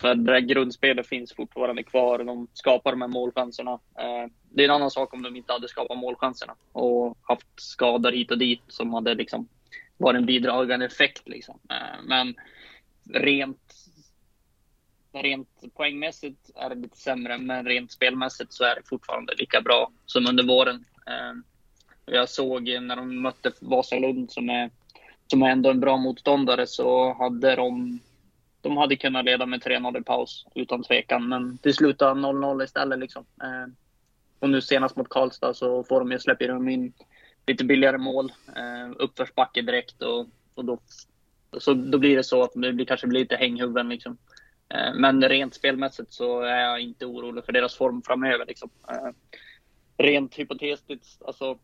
för det grundspelet finns fortfarande kvar. De skapar de här målchanserna. Eh, det är en annan sak om de inte hade skapat målchanserna och haft skador hit och dit som hade liksom varit en bidragande effekt liksom. Eh, men rent Rent poängmässigt är det lite sämre, men rent spelmässigt så är det fortfarande lika bra som under våren. Ehm, jag såg när de mötte Vasalund som är, som är ändå en bra motståndare så hade de de hade kunnat leda med 3-0 i paus utan tvekan, men det slutade 0-0 istället. Liksom. Ehm, och nu senast mot Karlstad så får de ju släppa in lite billigare mål, eh, uppförsbacke direkt och, och då, så då blir det så att det blir, kanske blir lite hänghuvuden. Liksom. Eh, men rent spelmässigt så är jag inte orolig för deras form framöver. Liksom. Eh, rent hypotetiskt, alltså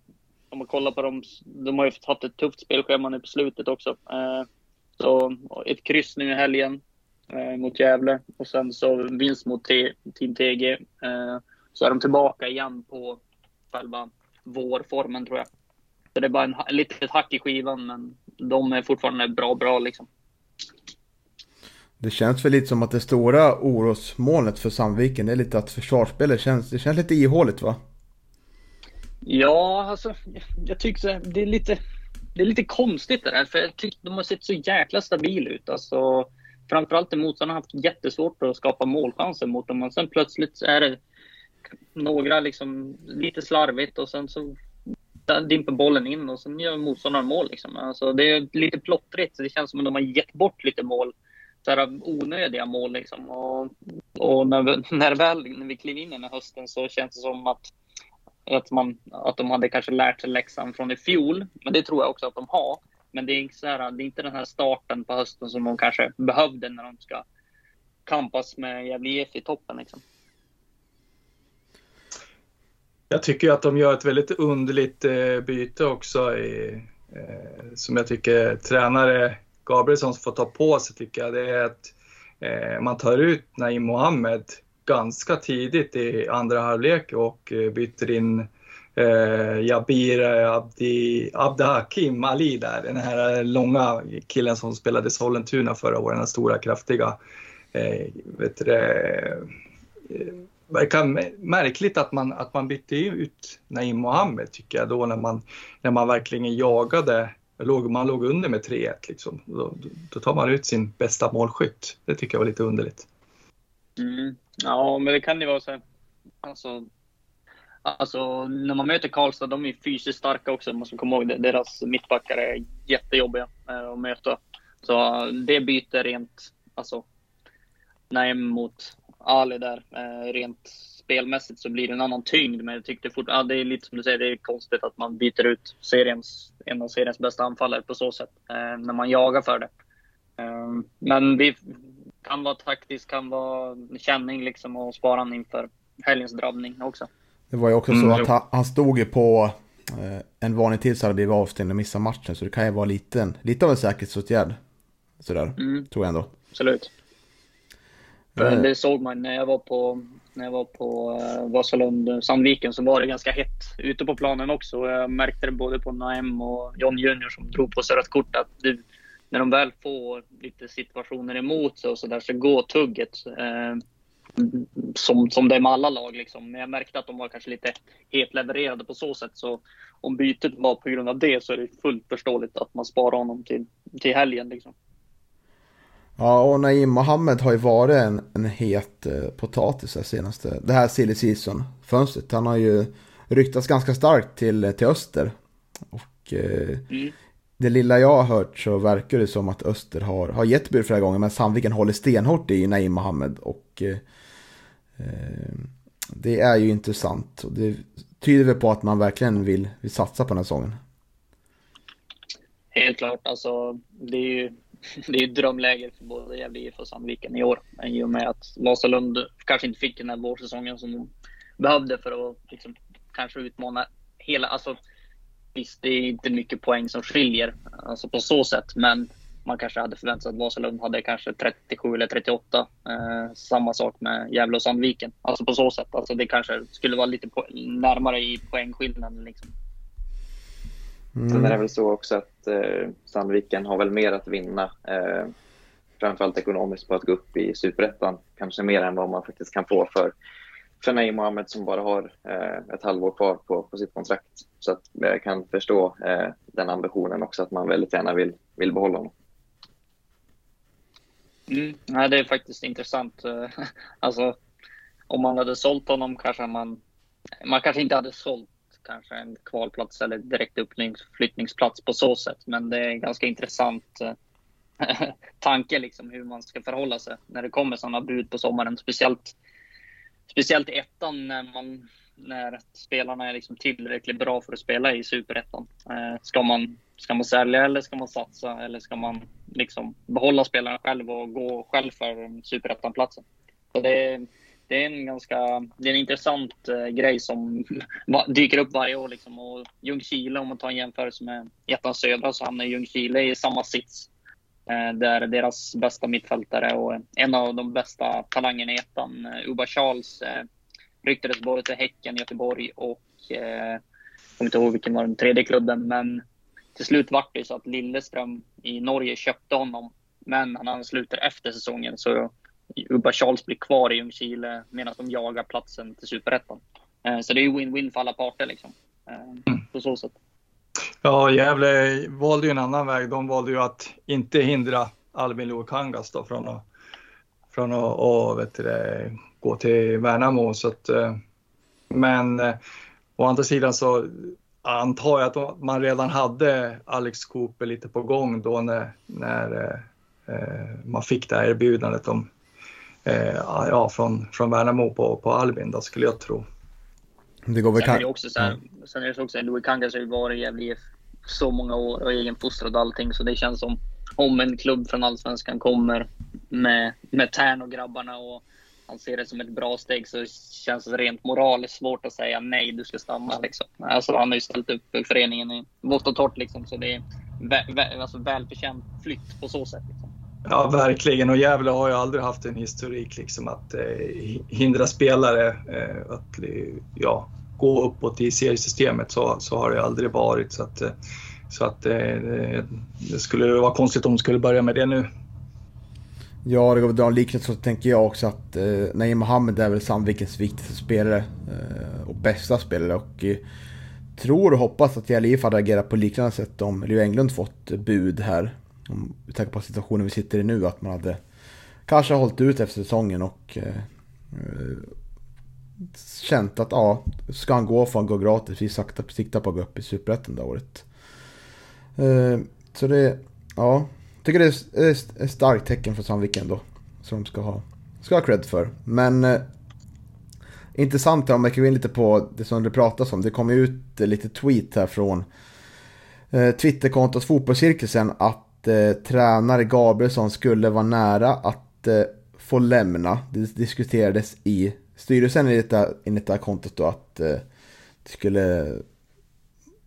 om man kollar på dem, de har ju haft ett tufft spelschema nu på slutet också. Eh, så ett kryss nu i helgen mot Gävle och sen så vinst mot Team TG. Så är de tillbaka igen på själva vårformen tror jag. Så det är bara en, en litet hack i skivan men de är fortfarande bra, bra liksom. Det känns väl lite som att det stora orosmolnet för Sandviken är lite att försvarsspelet känns, det känns lite ihåligt va? Ja, alltså jag tycker det är lite, det är lite konstigt det där. För jag tycker de har sett så jäkla stabil ut. Alltså, framförallt när motståndarna har haft jättesvårt att skapa målchanser mot dem. Och sen plötsligt är det några liksom lite slarvigt och sen så dimper bollen in och sen gör motståndaren mål. Liksom. Alltså, det är lite plottrigt. Det känns som att de har gett bort lite mål så här, onödiga mål. Liksom. Och, och när, vi, när, väl, när vi klev in i den här hösten så känns det som att, att, man, att de hade kanske lärt sig läxan från i fjol. Men det tror jag också att de har. Men det är, så här, det är inte den här starten på hösten som de kanske behövde när de ska kampas med Gävle IF i toppen. Liksom. Jag tycker att de gör ett väldigt underligt eh, byte också i, eh, som jag tycker tränare Gabrielsson får ta på sig tycker jag, det är att eh, man tar ut Naim Mohammed ganska tidigt i andra halvlek och eh, byter in eh, Jabir eh, Abdi, Abdahakim Ali där, den här eh, långa killen som spelade i Sollentuna förra året, den stora kraftiga. Eh, vet du, eh, verkar märkligt att man, att man bytte ut Naim Mohammed tycker jag då när man, när man verkligen jagade låg, man låg under med 3-1 liksom. Då, då, tar man ut sin bästa målskytt. Det tycker jag var lite underligt. Mm. Ja, men det kan ju vara så här, alltså, Alltså när man möter Karlstad, de är fysiskt starka också. Man ska komma ihåg det. Deras mittbackar är jättejobbiga eh, att möta. Så det byter rent, alltså nej mot Ali där, eh, rent spelmässigt så blir det en annan tyngd. Men jag tyckte fort, ja, det är lite som du säger, det är konstigt att man byter ut seriens, en av seriens bästa anfallare på så sätt. Eh, när man jagar för det. Eh, men det kan vara taktiskt, kan vara känning liksom och sparande inför helgens drabbning också. Det var ju också mm, så att han, han stod ju på eh, en varning till så hade blivit avstängd och missat matchen. Så det kan ju vara lite, lite av en säkerhetsåtgärd. Sådär, mm. tror jag ändå. Absolut. Eh. Det såg man när jag var på, när jag var på eh, Vasalund, Sandviken, så var det ganska hett ute på planen också. Jag märkte det både på Naem och John Junior som drog på sig rött kort. Att du, när de väl får lite situationer emot sig och så där så går tugget. Eh, som, som det är med alla lag. Liksom. Men jag märkte att de var kanske lite hetlevererade på så sätt. Så om bytet var på grund av det så är det fullt förståeligt att man sparar honom till, till helgen. Liksom. Ja, och Naim Mohammed har ju varit en, en het eh, potatis här senaste, det här silly season-fönstret. Han har ju ryktats ganska starkt till, till öster. Och eh, mm. det lilla jag har hört så verkar det som att öster har, har gett bud flera gånger, men Sandviken håller stenhårt i Naim Mohammed. Och eh, eh, det är ju intressant. Och det tyder väl på att man verkligen vill, vill satsa på den här säsongen. Helt klart, alltså det är ju det är ju drömläge för både Gävle IF och Sandviken i år. I och med att Vasalund kanske inte fick den här vårsäsongen som de behövde för att liksom, kanske utmana hela... Alltså, visst, det är inte mycket poäng som skiljer alltså på så sätt, men man kanske hade förväntat sig att Vasalund hade kanske 37 eller 38. Eh, samma sak med Gävle och Sandviken. Alltså på så sätt. Alltså det kanske skulle vara lite närmare i poängskillnaden. Liksom. Mm. Sen är det väl så också att eh, Sandviken har väl mer att vinna. Eh, framförallt ekonomiskt på att gå upp i superettan. Kanske mer än vad man faktiskt kan få för, för Nej Mohammed som bara har eh, ett halvår kvar på, på sitt kontrakt. Så att jag kan förstå eh, den ambitionen också att man väldigt gärna vill, vill behålla honom. Mm. Ja, det är faktiskt intressant. Alltså, om man hade sålt honom kanske man... Man kanske inte hade sålt kanske en kvalplats eller direkt uppflyttningsplats på så sätt. Men det är en ganska intressant eh, tanke liksom hur man ska förhålla sig när det kommer sådana bud på sommaren. Speciellt, speciellt i ettan när, man, när spelarna är liksom tillräckligt bra för att spela i superettan. Eh, ska, man, ska man sälja eller ska man satsa eller ska man liksom behålla spelarna själv och gå själv för superettanplatsen? Så det det är en ganska det är en intressant eh, grej som dyker upp varje år. Liksom. Och Ljungskile, om man tar en jämförelse med ettan södra, så hamnar Ljungskile i samma sits. Eh, där deras bästa mittfältare och en av de bästa talangerna i ettan, eh, Uba Charles, eh, ryktades både till Häcken, Göteborg och eh, jag kommer inte ihåg vilken var den tredje klubben, men till slut vart det så att Lilleström i Norge köpte honom. Men han ansluter efter säsongen så Ubba Charles blir kvar i Ljungskile medan de jagar platsen till Superettan. Eh, så det är win-win för alla parter liksom. Eh, på så sätt. Ja, Gävle valde ju en annan väg. De valde ju att inte hindra Albin Luokangas då från att, från att och, vet du, gå till Värnamo. Så att, eh, men å andra sidan så antar jag att man redan hade Alex Cooper lite på gång då när, när man fick det här erbjudandet om ja, från, från Värnamo på, på Albin då, skulle jag tro. Det går väl sen, är det också så här, ja. sen är det också Louis Kangas har ju varit i Gävle så många år och egenfostrad och allting så det känns som om en klubb från Allsvenskan kommer med, med Tern och grabbarna och han ser det som ett bra steg så känns det rent moraliskt svårt att säga nej, du ska stanna. Liksom. Alltså, han har ju ställt upp föreningen i vått och torrt liksom, så det är vä vä alltså, välförtjänt flytt på så sätt. Ja, verkligen. Och Gävle har ju aldrig haft en historik liksom att eh, hindra spelare eh, att eh, ja, gå uppåt i seriesystemet. Så, så har det aldrig varit. Så att, eh, så att eh, det skulle vara konstigt om de skulle börja med det nu. Ja, det går att dra en liknelse så tänker jag också att eh, Naim Mohammed är väl Sandvikens viktigaste spelare eh, och bästa spelare. Och eh, tror och hoppas att Gävle IF hade agerat på liknande sätt om Leo Englund fått bud här om vi tänker på situationen vi sitter i nu, att man hade kanske hållit ut efter säsongen och eh, känt att ja, ska han gå får han gå gratis. Vi sakta, siktar på att gå upp i Superettan det året. Eh, så det, ja, tycker det är ett starkt tecken för Sandviken då. Som de ska ha, ska ha cred för. Men eh, intressant här om jag kan gå in lite på det som det pratas om. Det kom ju ut lite tweet här från eh, Twitterkontot Fotbollscirkusen att eh, tränare Gabrielsson skulle vara nära att eh, få lämna. Det diskuterades i styrelsen i detta, i detta kontot då att eh, det skulle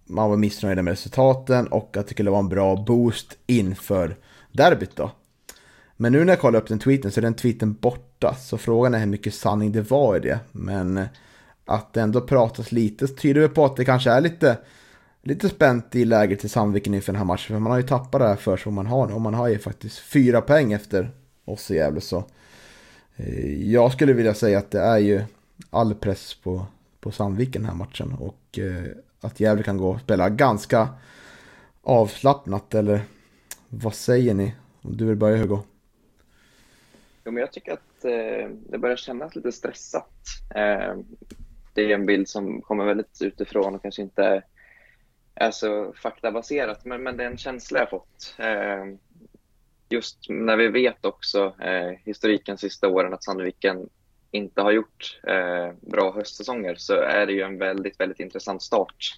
man var missnöjd med resultaten och att det skulle vara en bra boost inför derbyt då. Men nu när jag kollar upp den tweeten så är den tweeten borta. Så frågan är hur mycket sanning det var i det. Men eh, att det ändå pratas lite tyder väl på att det kanske är lite, lite spänt i läget till Sandviken inför den här matchen. För man har ju tappat det här för som man har nu. Och man har ju faktiskt fyra poäng efter oss i Gävle. Så eh, jag skulle vilja säga att det är ju all press på, på Sandviken den här matchen. Och eh, att Gävle kan gå och spela ganska avslappnat. Eller vad säger ni? Om du vill börja Hugo? Jo, men jag tycker att eh, det börjar kännas lite stressat. Eh, det är en bild som kommer väldigt utifrån och kanske inte alltså, faktabaserat, men, men det är en känsla jag fått. Eh, just när vi vet också eh, historiken sista åren att Sandviken inte har gjort eh, bra höstsäsonger så är det ju en väldigt, väldigt intressant start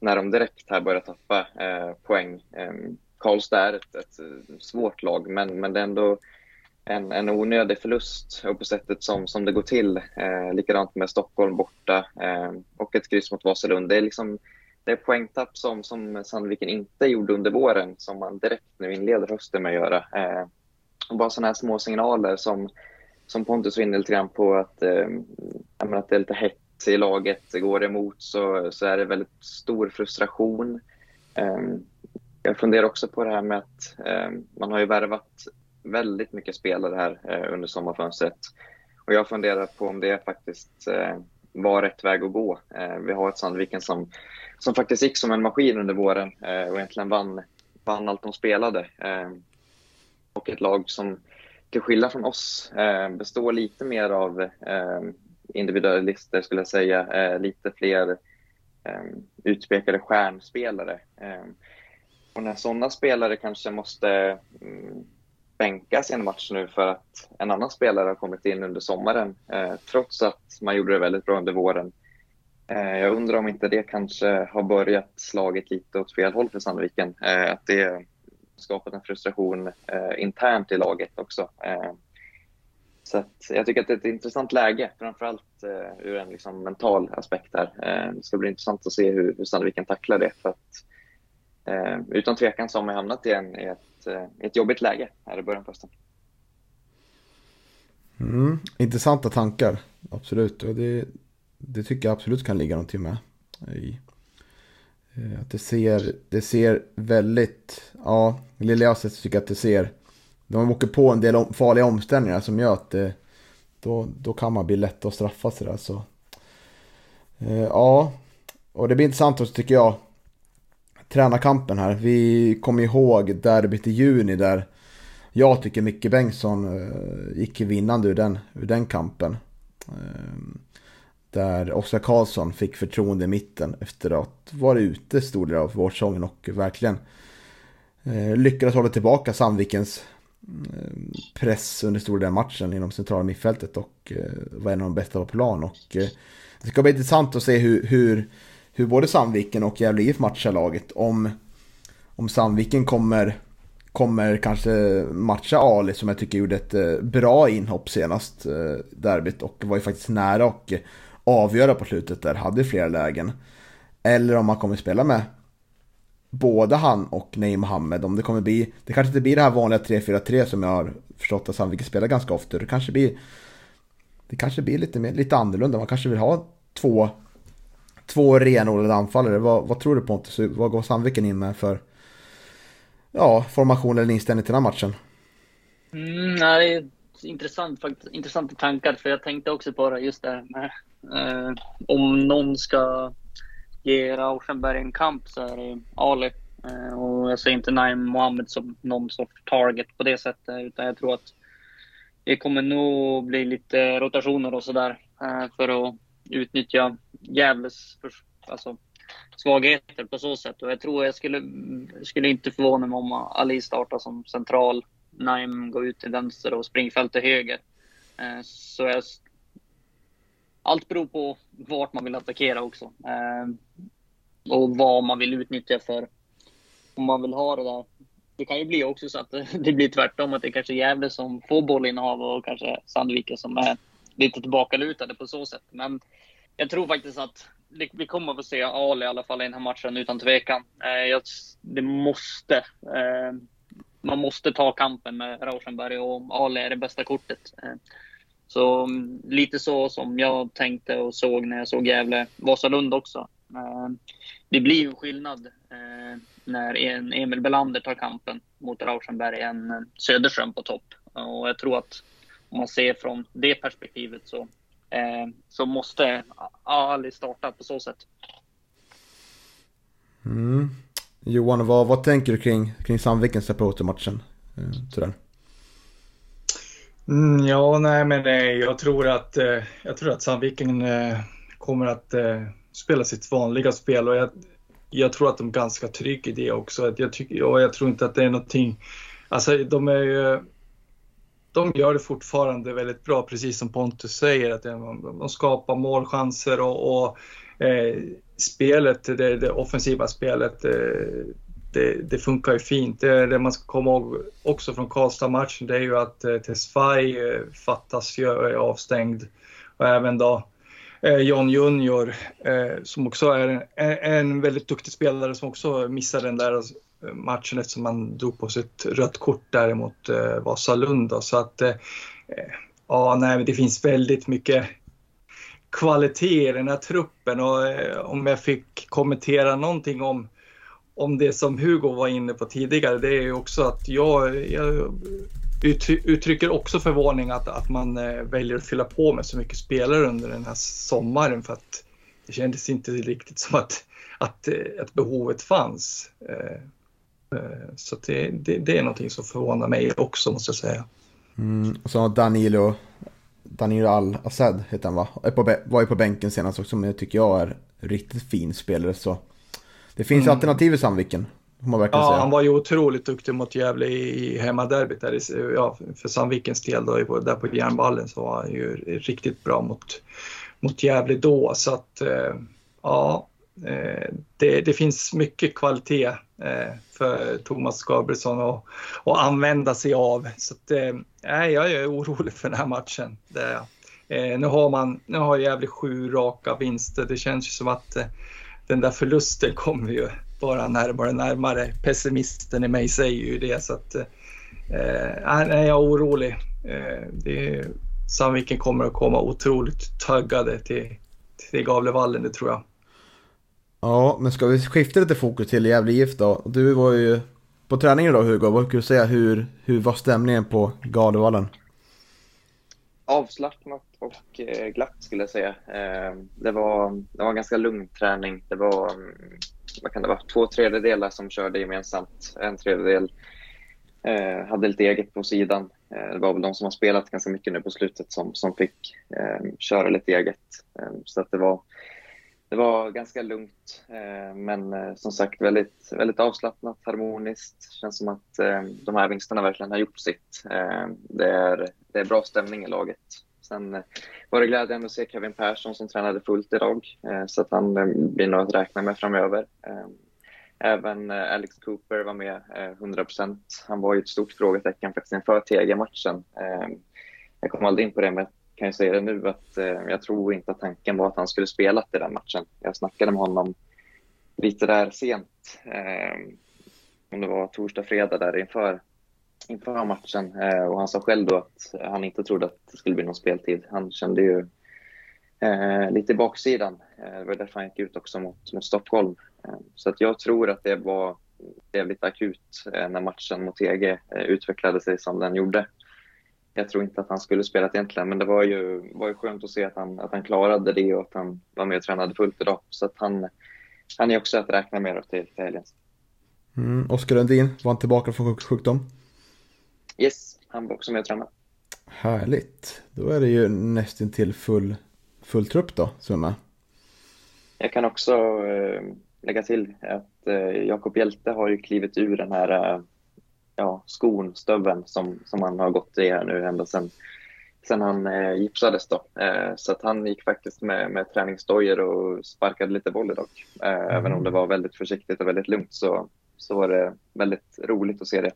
när de direkt här börjar tappa eh, poäng. Eh, Karlstad är ett, ett, svårt lag, men, men det är ändå en, en onödig förlust och på sättet som, som det går till. Eh, likadant med Stockholm borta eh, och ett kryss mot Vasalund. Det är, liksom, det poängtapp som, som Sandviken inte gjorde under våren som man direkt nu inleder hösten med att göra. Eh, och bara sådana här små signaler som, som Pontus var inne lite grann på att, eh, att det är lite hett i laget. Går det emot så, så är det väldigt stor frustration. Eh, jag funderar också på det här med att eh, man har ju värvat väldigt mycket spelare här eh, under sommarfönstret. Och jag funderar på om det faktiskt eh, var rätt väg att gå. Eh, vi har ett Sandviken som, som faktiskt gick som en maskin under våren eh, och egentligen vann, vann allt de spelade. Eh, och ett lag som till skillnad från oss eh, består lite mer av eh, individualister skulle jag säga. Eh, lite fler eh, utpekade stjärnspelare. och när sådana spelare kanske måste mm, bänkas i en match nu för att en annan spelare har kommit in under sommaren, eh, trots att man gjorde det väldigt bra under våren. Eh, jag undrar om inte det kanske har börjat slagit lite åt fel håll för Sandviken. Eh, att det skapat en frustration eh, internt i laget också. Eh, så jag tycker att det är ett intressant läge, framförallt eh, ur en liksom mental aspekt. Här. Eh, det ska bli intressant att se hur, hur Sandviken tacklar det. För att, Eh, utan tvekan så har man hamnat i, en, i ett eh, ett jobbigt läge här i början på hösten. Mm, intressanta tankar, absolut. Och det, det tycker jag absolut kan ligga någonting med. I, eh, att det ser, det ser väldigt, ja, lilla jag sett tycker jag att det ser, de åker på en del farliga omställningar som gör att det, då, då kan man bli lätt att straffa sig där. Så. Eh, ja, och det blir intressant också tycker jag tränarkampen här. Vi kommer ihåg derbyt i juni där jag tycker Micke Bengtsson eh, gick vinnande ur den, ur den kampen. Ehm, där Oskar Karlsson fick förtroende i mitten efter att vara ute stor del av vårsäsongen och verkligen eh, lyckades hålla tillbaka Sandvikens ehm, press under stor del av matchen inom centrala mittfältet och eh, var en av de bästa på plan. Och, det ska bli intressant att se hur, hur hur både Sandviken och Gävle IF matchar laget. Om, om Sandviken kommer, kommer kanske matcha Ali som jag tycker gjorde ett eh, bra inhopp senast eh, derbyt och var ju faktiskt nära och avgöra på slutet där, hade flera lägen. Eller om man kommer spela med både han och Nej Mohammed. Om det kommer bli, det kanske inte blir det här vanliga 3-4-3 som jag har förstått att Sandviken spelar ganska ofta. Det kanske blir, det kanske blir lite, mer, lite annorlunda. Man kanske vill ha två två renodlade anfallare. Vad, vad tror du Pontus? Vad går Sandviken in med för ja, formation eller inställning till den här matchen? Mm, nej, det är intressant, faktiskt, intressanta tankar, för jag tänkte också på det just det med eh, om någon ska ge Rauschenberg en kamp så är det Ali. Eh, och jag ser inte Naim Mohammed som någon sorts target på det sättet, utan jag tror att det kommer nog bli lite rotationer och sådär eh, för att utnyttja Gävles för, alltså, svagheter på så sätt. Och jag tror jag skulle, skulle inte förvåna mig om Ali startar som central, Naim går ut till vänster och springfält till höger. Eh, så jag, allt beror på vart man vill attackera också. Eh, och vad man vill utnyttja för, om man vill ha det där. Det kan ju bli också så att det blir tvärtom, att det kanske är Gävle som får bollinnehav och kanske Sandviken som är lite tillbakalutade på så sätt. Men jag tror faktiskt att vi kommer att få se Ali i alla fall i den här matchen utan tvekan. Eh, det måste, eh, man måste ta kampen med Rauschenberg och Ali är det bästa kortet. Eh, så mm, lite så som jag tänkte och såg när jag såg Gävle Vasalund också. Eh, det blir ju skillnad eh, när en Emil Belander tar kampen mot Rauschenberg än Söderström på topp. Och jag tror att om man ser från det perspektivet så så måste Ali starta på så sätt. Mm. Johan, vad, vad tänker du kring, kring Sandvikens supportermatchen? Eh, Mm, ja, nej, men eh, jag tror att, eh, jag tror att Sandviken eh, kommer att eh, spela sitt vanliga spel och jag, jag tror att de är ganska trygga i det också. Jag, tycker, och jag tror inte att det är någonting, alltså de är ju de gör det fortfarande väldigt bra, precis som Pontus säger. att De skapar målchanser och, och eh, spelet, det, det, offensiva spelet, eh, det, det, funkar ju fint. Det, det, man ska komma ihåg också från Karlstad-matchen det är ju att eh, Tesfaye eh, fattas ju, är avstängd. Och även då eh, John Junior eh, som också är en, en väldigt duktig spelare som också missar den där matchen eftersom man drog på sig ett rött kort där mot eh, Vasalund. Så att eh, ja, nej, det finns väldigt mycket kvalitet i den här truppen och eh, om jag fick kommentera någonting om, om det som Hugo var inne på tidigare, det är ju också att jag, jag uttrycker också förvåning att, att man eh, väljer att fylla på med så mycket spelare under den här sommaren för att det kändes inte riktigt som att, att, eh, att behovet fanns. Eh, Eh, så det, det, det, är någonting som förvånar mig också måste jag säga. Mm, och så Danilo, Danilo Al-Assad heter han va? Var ju på bänken senast också, men det tycker jag är riktigt fin spelare. Så det finns mm. alternativ i Sandviken. ja, säga. han var ju otroligt duktig mot Gävle i, i hemmaderbyt. Där, ja, för Sandvikens del då, där på järnballen så var han ju riktigt bra mot, mot Gävle då. Så att, eh, ja, Eh, det, det, finns mycket kvalitet eh, för Thomas Gabrielsson att, att använda sig av. Så att, eh, jag är orolig för den här matchen. Det, eh, nu har man nu har Gävle sju raka vinster. Det känns ju som att eh, den där förlusten kommer ju bara närmare och närmare. Pessimisten i mig säger ju det. Så att, eh, jag är orolig. Eh, det, Sandviken kommer att komma otroligt taggade till, till Gavlevallen, det tror jag. Ja, men ska vi skifta lite fokus till Gävle IF då? Du var ju på träningen idag Hugo, vad kan du säga? Hur, hur var stämningen på Gardevallen? Avslappnat och eh, glatt skulle jag säga. Eh, det var, det var en ganska lugn träning. Det var, mm, vad kan det vara, två tredjedelar som körde gemensamt. En tredjedel eh, hade lite eget på sidan. Det var väl de som har spelat ganska mycket nu på slutet som, som fick köra lite eget. Så att det var det var ganska lugnt, eh, men eh, som sagt väldigt, väldigt avslappnat, harmoniskt. Det känns som att eh, de här vinsterna verkligen har gjort sitt. Det är, det är bra stämning i laget. Sen var det glädjande att se Kevin Persson som tränade fullt idag, så att han blir nog att räkna med framöver. Även Alex Cooper var med 100% Han var ju ett stort frågetecken faktiskt inför TG-matchen. Jag kom aldrig in på det, men kan jag säga det nu att eh, jag tror inte att tanken var att han skulle spela i den matchen. Jag snackade med honom lite där sent, eh, om det var torsdag, fredag där inför, inför matchen eh, och han sa själv då att han inte trodde att det skulle bli någon speltid. Han kände ju eh, lite i baksidan. Eh, det var därför han gick ut också mot, mot Stockholm. Eh, så att jag tror att det var jävligt akut eh, när matchen mot TG eh, utvecklade sig som den gjorde jag tror inte att han skulle spelat egentligen, men det var ju, var ju skönt att se att han, att han klarade det och att han var med och tränade fullt idag. Så att han, han är också att räkna med till, till helgen. Mm, Oskar Lundin, var han tillbaka från sjukdom? Yes, han var också med och tränade. Härligt. Då är det ju nästan till full, full trupp då, som är. Jag kan också eh, lägga till att eh, Jakob Hjälte har ju klivit ur den här eh, ja, skon, stöveln som, som han har gått i här nu ända sedan sen han eh, gipsades då. Eh, så att han gick faktiskt med, med träningsdojor och sparkade lite volley dock. Eh, mm. Även om det var väldigt försiktigt och väldigt lugnt så, så var det väldigt roligt att se det.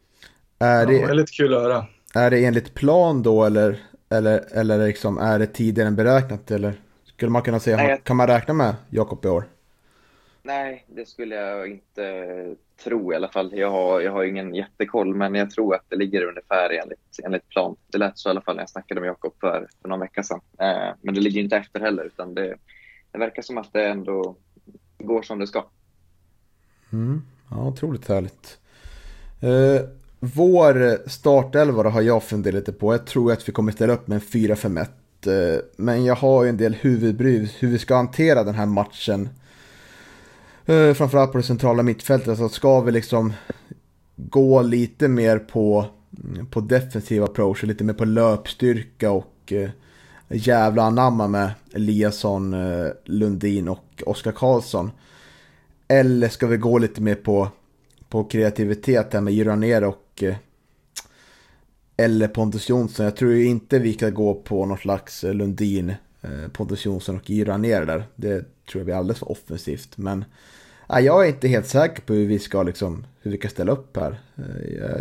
Är det ja, väldigt kul att höra. Är det enligt plan då eller, eller, eller liksom, är det tidigare än beräknat? Eller skulle man kunna säga, Nej, kan man räkna med Jakob i år? Nej, det skulle jag inte tro i alla fall. Jag har, jag har ingen jättekoll, men jag tror att det ligger ungefär enligt, enligt plan. Det lät så i alla fall när jag snackade med Jakob för, för någon vecka sedan. Eh, men det ligger inte efter heller, utan det, det verkar som att det ändå går som det ska. Mm. Ja, otroligt härligt. Eh, vår startelva har jag funderat lite på. Jag tror att vi kommer ställa upp med en 4-5-1. Eh, men jag har ju en del huvudbry hur vi ska hantera den här matchen eh, framförallt på det centrala mittfältet. Alltså ska vi liksom gå lite mer på, på defensiv approach, lite mer på löpstyrka och eh, jävla anamma med Eliasson, eh, Lundin och Oskar Karlsson. Eller ska vi gå lite mer på, på kreativitet här med Jiraner och eh, eller Pontus Jonsson. Jag tror ju inte vi kan gå på någon slags eh, Lundin, Eh, Pontus Jonsson och Gyra ner där. Det tror jag blir alldeles för offensivt. Men ja, jag är inte helt säker på hur vi ska liksom, hur vi kan ställa upp här. Eh, jag,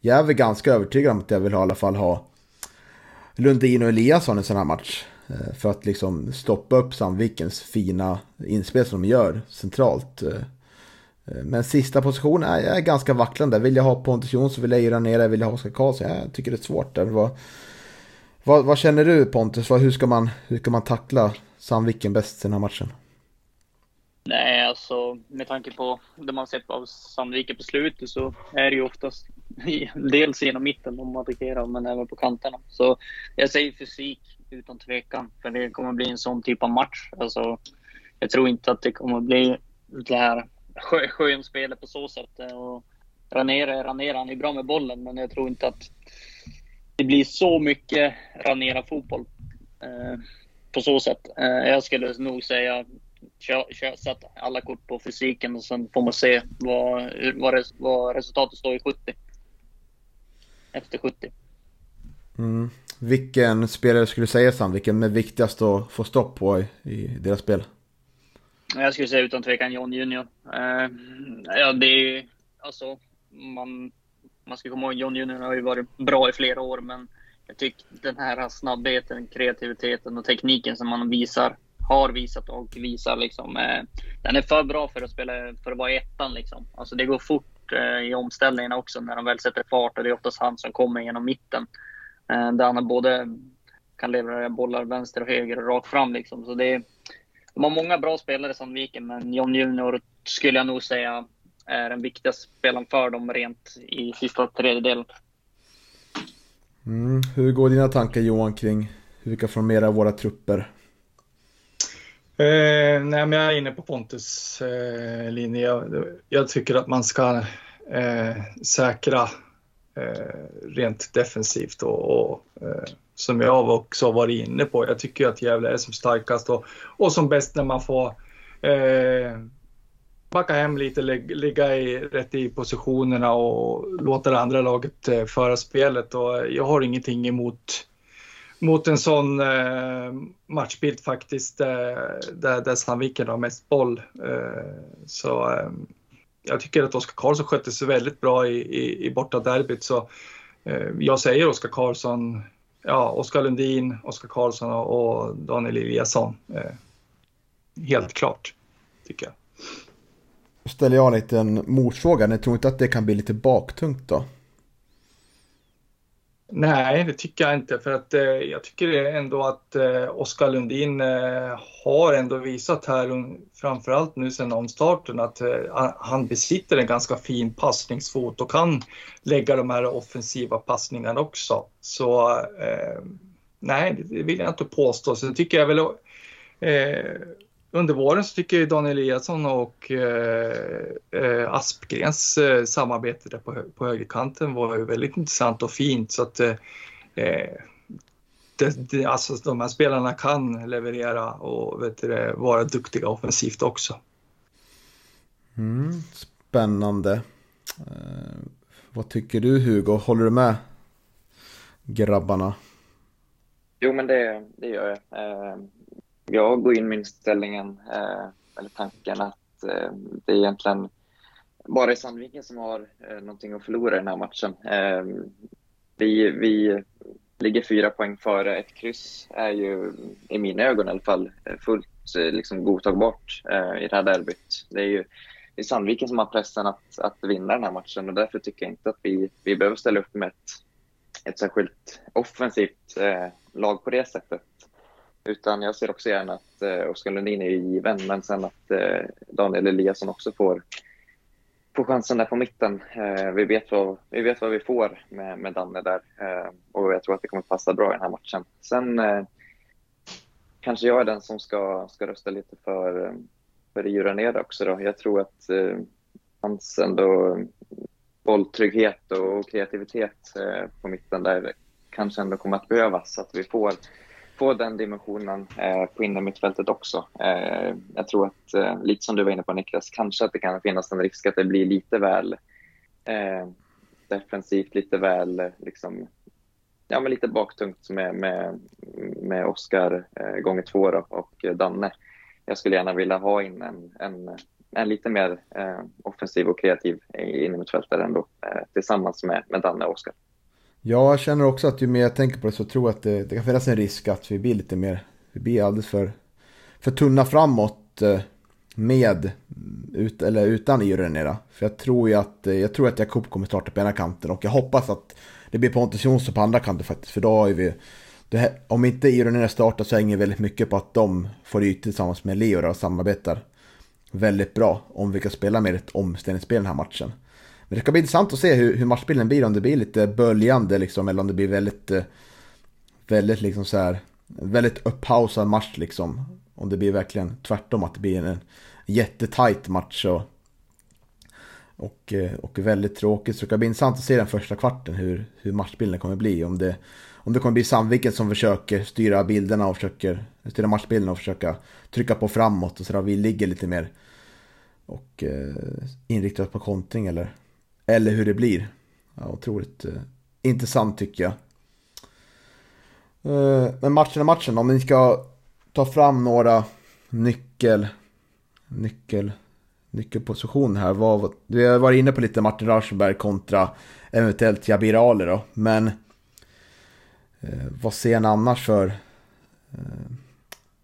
jag är väl ganska övertygad om att jag vill ha, i alla fall ha Lundin och Eliasson i en sån här match. Eh, för att liksom stoppa upp Sandvikens fina inspel som de gör centralt. Men sista positionen är, är ganska vacklande. Vill jag ha Pontus Jonsson, vill jag göra ner vill jag ha Oskar Karlsson? Jag tycker det är svårt där. var vad, vad, känner du Pontus? Hur ska man, hur ska man tackla Sandviken bäst i den här matchen? Nej, alltså med tanke på det man sett av Sandviken på slutet så är det ju oftast dels genom mitten de attackerar, men även på kanterna. Så jag säger fysik utan tvekan, för det kommer bli en sån typ av match. Alltså, jag tror inte att det kommer bli det här skönspelet på så sätt. Och Ranera är Ranera, han är bra med bollen, men jag tror inte att det blir så mycket Ranera-fotboll eh, på så sätt. Eh, jag skulle nog säga kör, kör, sätt alla kort på fysiken och sen får man se vad, vad, vad resultatet står i 70. Efter 70. Mm. Vilken spelare skulle du säga Sam, vilken är viktigast att få stopp på i, i deras spel? Jag skulle säga utan tvekan John Junior. Uh, ja, det är alltså man, man ska komma ihåg John Junior har ju varit bra i flera år, men jag tycker den här snabbheten, kreativiteten och tekniken som man visar har visat och visar liksom. Eh, den är för bra för att spela för att vara ettan liksom. Alltså det går fort eh, i omställningarna också när de väl sätter fart och det är oftast han som kommer genom mitten. Eh, där han både kan leverera bollar vänster och höger och rakt fram liksom. Så det är, de har många bra spelare i Sandviken, men John Junior skulle jag nog säga är den viktigaste spelaren för dem rent i sista tredjedelen. Mm. Hur går dina tankar Johan kring hur vi kan formera våra trupper Eh, nej, men jag är inne på Pontus eh, linje. Jag, jag, tycker att man ska eh, säkra eh, rent defensivt och, och eh, som jag också har varit inne på. Jag tycker att Gävle är som starkast och, och som bäst när man får eh, backa hem lite, ligga i, rätt i positionerna och låta det andra laget eh, föra spelet. Och jag har ingenting emot mot en sån eh, matchbild faktiskt, eh, där, där Sandviken har mest boll. Eh, så eh, jag tycker att Oskar Karlsson skötte sig väldigt bra i, i, i borta derbyt. Så eh, jag säger Oskar Karlsson, ja, Oskar Lundin, Oskar Karlsson och Daniel Eliasson. Eh, helt klart, tycker jag. Då ställer jag en liten motfråga. Ni tror inte att det kan bli lite baktungt då? Nej, det tycker jag inte. För att eh, jag tycker ändå att eh, Oskar Lundin eh, har ändå visat här, framförallt nu sedan omstarten, att eh, han besitter en ganska fin passningsfot och kan lägga de här offensiva passningarna också. Så eh, nej, det vill jag inte påstå. Sen tycker jag väl eh, under våren så tycker jag Daniel Eliasson och eh, eh, Aspgrens eh, samarbete där på, på högerkanten var ju väldigt intressant och fint. Så att, eh, eh det, det, alltså, de här spelarna kan leverera och vet du, vara duktiga offensivt också. Mm, spännande. Eh, vad tycker du Hugo? Håller du med grabbarna? Jo, men det, det gör jag. Jag går in med inställningen, eh, eller tanken att eh, det är egentligen bara i Sandviken som har eh, någonting att förlora i den här matchen. Eh, vi, vi ligger fyra poäng före. Ett kryss är ju, i mina ögon i alla fall, fullt eh, liksom, godtagbart eh, i det här derbyt. Det är ju det är Sandviken som har pressen att, att vinna den här matchen och därför tycker jag inte att vi, vi behöver ställa upp med ett, ett särskilt offensivt eh, lag på det sättet. Utan jag ser också gärna att eh, Oskar Lundin är given, men sen att eh, Daniel Eliasson också får, får chansen där på mitten. Eh, vi, vet vad, vi vet vad vi får med, med Danne där eh, och jag tror att det kommer passa bra i den här matchen. Sen eh, kanske jag är den som ska, ska rösta lite för, eh, för Rio ner också. Då. Jag tror att eh, hans ändå bolltrygghet och kreativitet eh, på mitten där kanske ändå kommer att behövas. Så att vi får, Få den dimensionen eh, på innermittfältet också. Eh, jag tror att, eh, lite som du var inne på Niklas, kanske att det kan finnas en risk att det blir lite väl eh, defensivt, lite väl liksom, ja, men lite baktungt med, med, med Oskar eh, gånger två då, och Danne. Jag skulle gärna vilja ha in en, en, en lite mer eh, offensiv och kreativ innermittfältare ändå, eh, tillsammans med, med Danne och Oskar. Ja, jag känner också att ju mer jag tänker på det så tror jag att det, det kan finnas en risk att vi blir lite mer, vi blir alldeles för, för tunna framåt eh, med, ut, eller utan Irenera. För jag tror ju att, eh, jag tror att Jakob kommer starta på ena kanten och jag hoppas att det blir Pontus Jonsson på andra kanten faktiskt. För då har vi, här, om inte Irenera startar så hänger väldigt mycket på att de får ytor tillsammans med Leo och samarbetar väldigt bra om vi kan spela med ett omställningsspel den här matchen. Men det ska bli intressant att se hur, hur matchbilden blir, om det blir lite böljande liksom, eller om det blir väldigt, eh, väldigt liksom så här, väldigt upphausad match liksom. Om det blir verkligen tvärtom, att det blir en jättetajt match och, och, eh, och väldigt tråkigt. Så det ska bli intressant att se den första kvarten, hur, hur matchbilden kommer bli. Om det, om det kommer bli Sandviken som försöker styra bilderna och försöker styra matchbilden och försöka trycka på framåt och så där vi ligger lite mer och eh, inriktar oss på kontring eller eller hur det blir. Ja, otroligt eh, intressant tycker jag. Eh, men matchen är matchen. Om ni ska ta fram några nyckel, nyckel, nyckelpositioner här. Vad, vi har varit inne på lite Martin Raschenberg kontra eventuellt Jabir Ali då. Men eh, vad ser ni annars för, eh,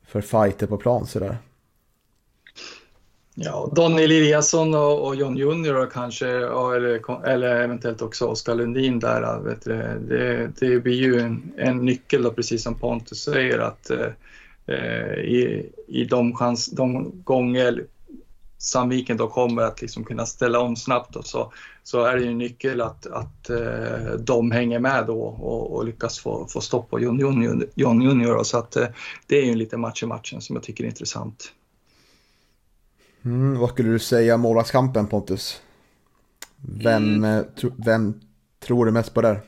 för fighter på plan sådär? Ja, Daniel Eliasson och, och John Junior kanske, eller, eller eventuellt också Oskar Lundin där. Vet du, det, det blir ju en, en nyckel då, precis som Pontus säger, att eh, i, i de, chans, de gånger Sandviken då kommer att liksom kunna ställa om snabbt och så, så är det ju en nyckel att, att eh, de hänger med då och, och lyckas få, få stopp på John Junior. John Junior så att, eh, det är ju en liten match i matchen som jag tycker är intressant. Mm, vad skulle du säga målvaktskampen Pontus? Vem, mm. Eh, tro, vem tror du mest på där?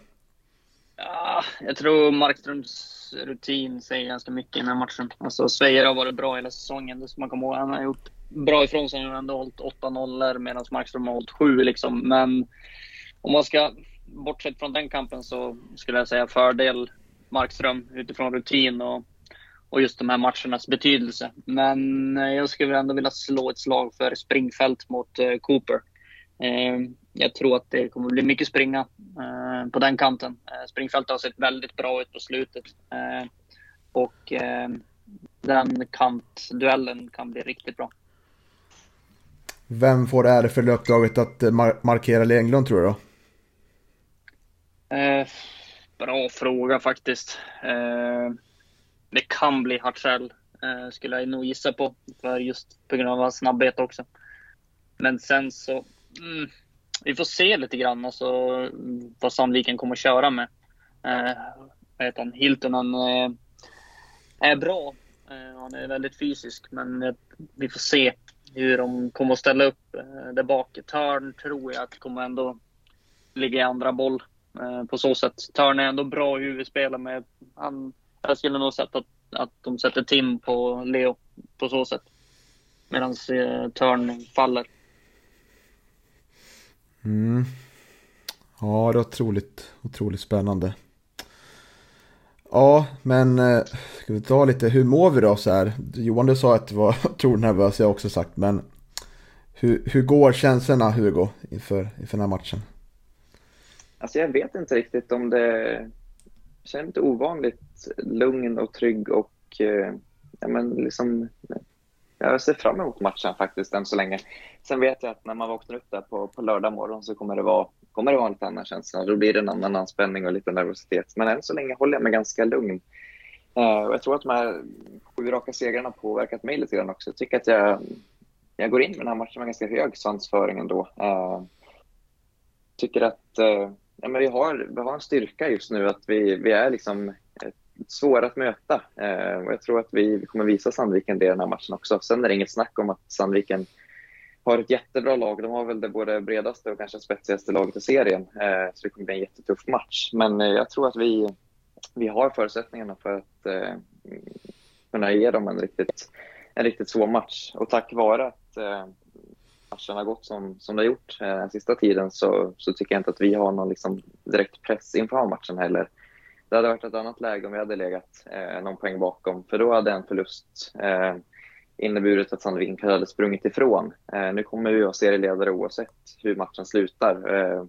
Ja, jag tror Markströms rutin säger ganska mycket i den här matchen. Alltså Svejer har varit bra hela säsongen, det ska man komma ihåg. Han har gjort bra ifrån sig. Han har ändå hållit 8 nollor medan Markström har hållit 7 liksom. Men om man ska, bortsett från den kampen så skulle jag säga fördel Markström utifrån rutin och och just de här matchernas betydelse. Men eh, jag skulle ändå vilja slå ett slag för springfält mot eh, Cooper. Eh, jag tror att det kommer bli mycket springa på den kanten. Springfältet har sett väldigt bra ut på slutet. Och den kantduellen kan bli riktigt bra. Vem får det här för uppdraget att markera Englund tror du då? bra fråga faktiskt. Det kan bli Hartzell, eh, skulle jag nog gissa på. För just på grund av hans snabbhet också. Men sen så, mm, vi får se lite grann alltså, vad Sandviken kommer att köra med. Eh, vad heter han? Hiltonen eh, är bra. Eh, han är väldigt fysisk, men eh, vi får se hur de kommer att ställa upp eh, där bak. Törn tror jag att kommer ändå ligga i andra boll eh, på så sätt. Törn är ändå bra huvudspelare med han jag skulle nog sätta att, att de sätter Tim på Leo på så sätt. Medan eh, Törn faller. Mm. Ja, det är otroligt, otroligt spännande. Ja, men eh, ska vi ta lite, hur mår vi då så här? Johan, du sa att du var otroligt nervös, jag har också sagt, men hur, hur går känslorna, Hugo, inför, inför den här matchen? Alltså jag vet inte riktigt om det... Jag känner lite ovanligt lugn och trygg och eh, ja, men liksom, jag ser fram emot matchen faktiskt än så länge. Sen vet jag att när man vaknar upp där på, på lördag morgon så kommer det, vara, kommer det vara en lite annan känsla. Då blir det en annan anspänning och lite nervositet. Men än så länge håller jag mig ganska lugn. Eh, och jag tror att de här sju raka segrarna har påverkat mig lite grann också. Jag tycker att jag, jag går in med den här matchen med ganska hög svansföring ändå. Eh, tycker att eh, ja, men vi, har, vi har en styrka just nu att vi, vi är liksom eh, svåra att möta. Eh, och jag tror att vi, vi kommer visa Sandviken det i den här matchen också. Sen är det inget snack om att Sandviken har ett jättebra lag. De har väl det både bredaste och kanske spetsigaste laget i serien. Eh, så det kommer bli en jättetuff match. Men eh, jag tror att vi, vi har förutsättningarna för att eh, kunna ge dem en riktigt, en riktigt svår match. Och tack vare att eh, matchen har gått som, som det har gjort eh, den sista tiden så, så tycker jag inte att vi har någon liksom direkt press inför matchen heller. Det hade varit ett annat läge om vi hade legat eh, någon poäng bakom, för då hade en förlust eh, inneburit att Sandviken hade sprungit ifrån. Eh, nu kommer vi vara serieledare oavsett hur matchen slutar. Eh,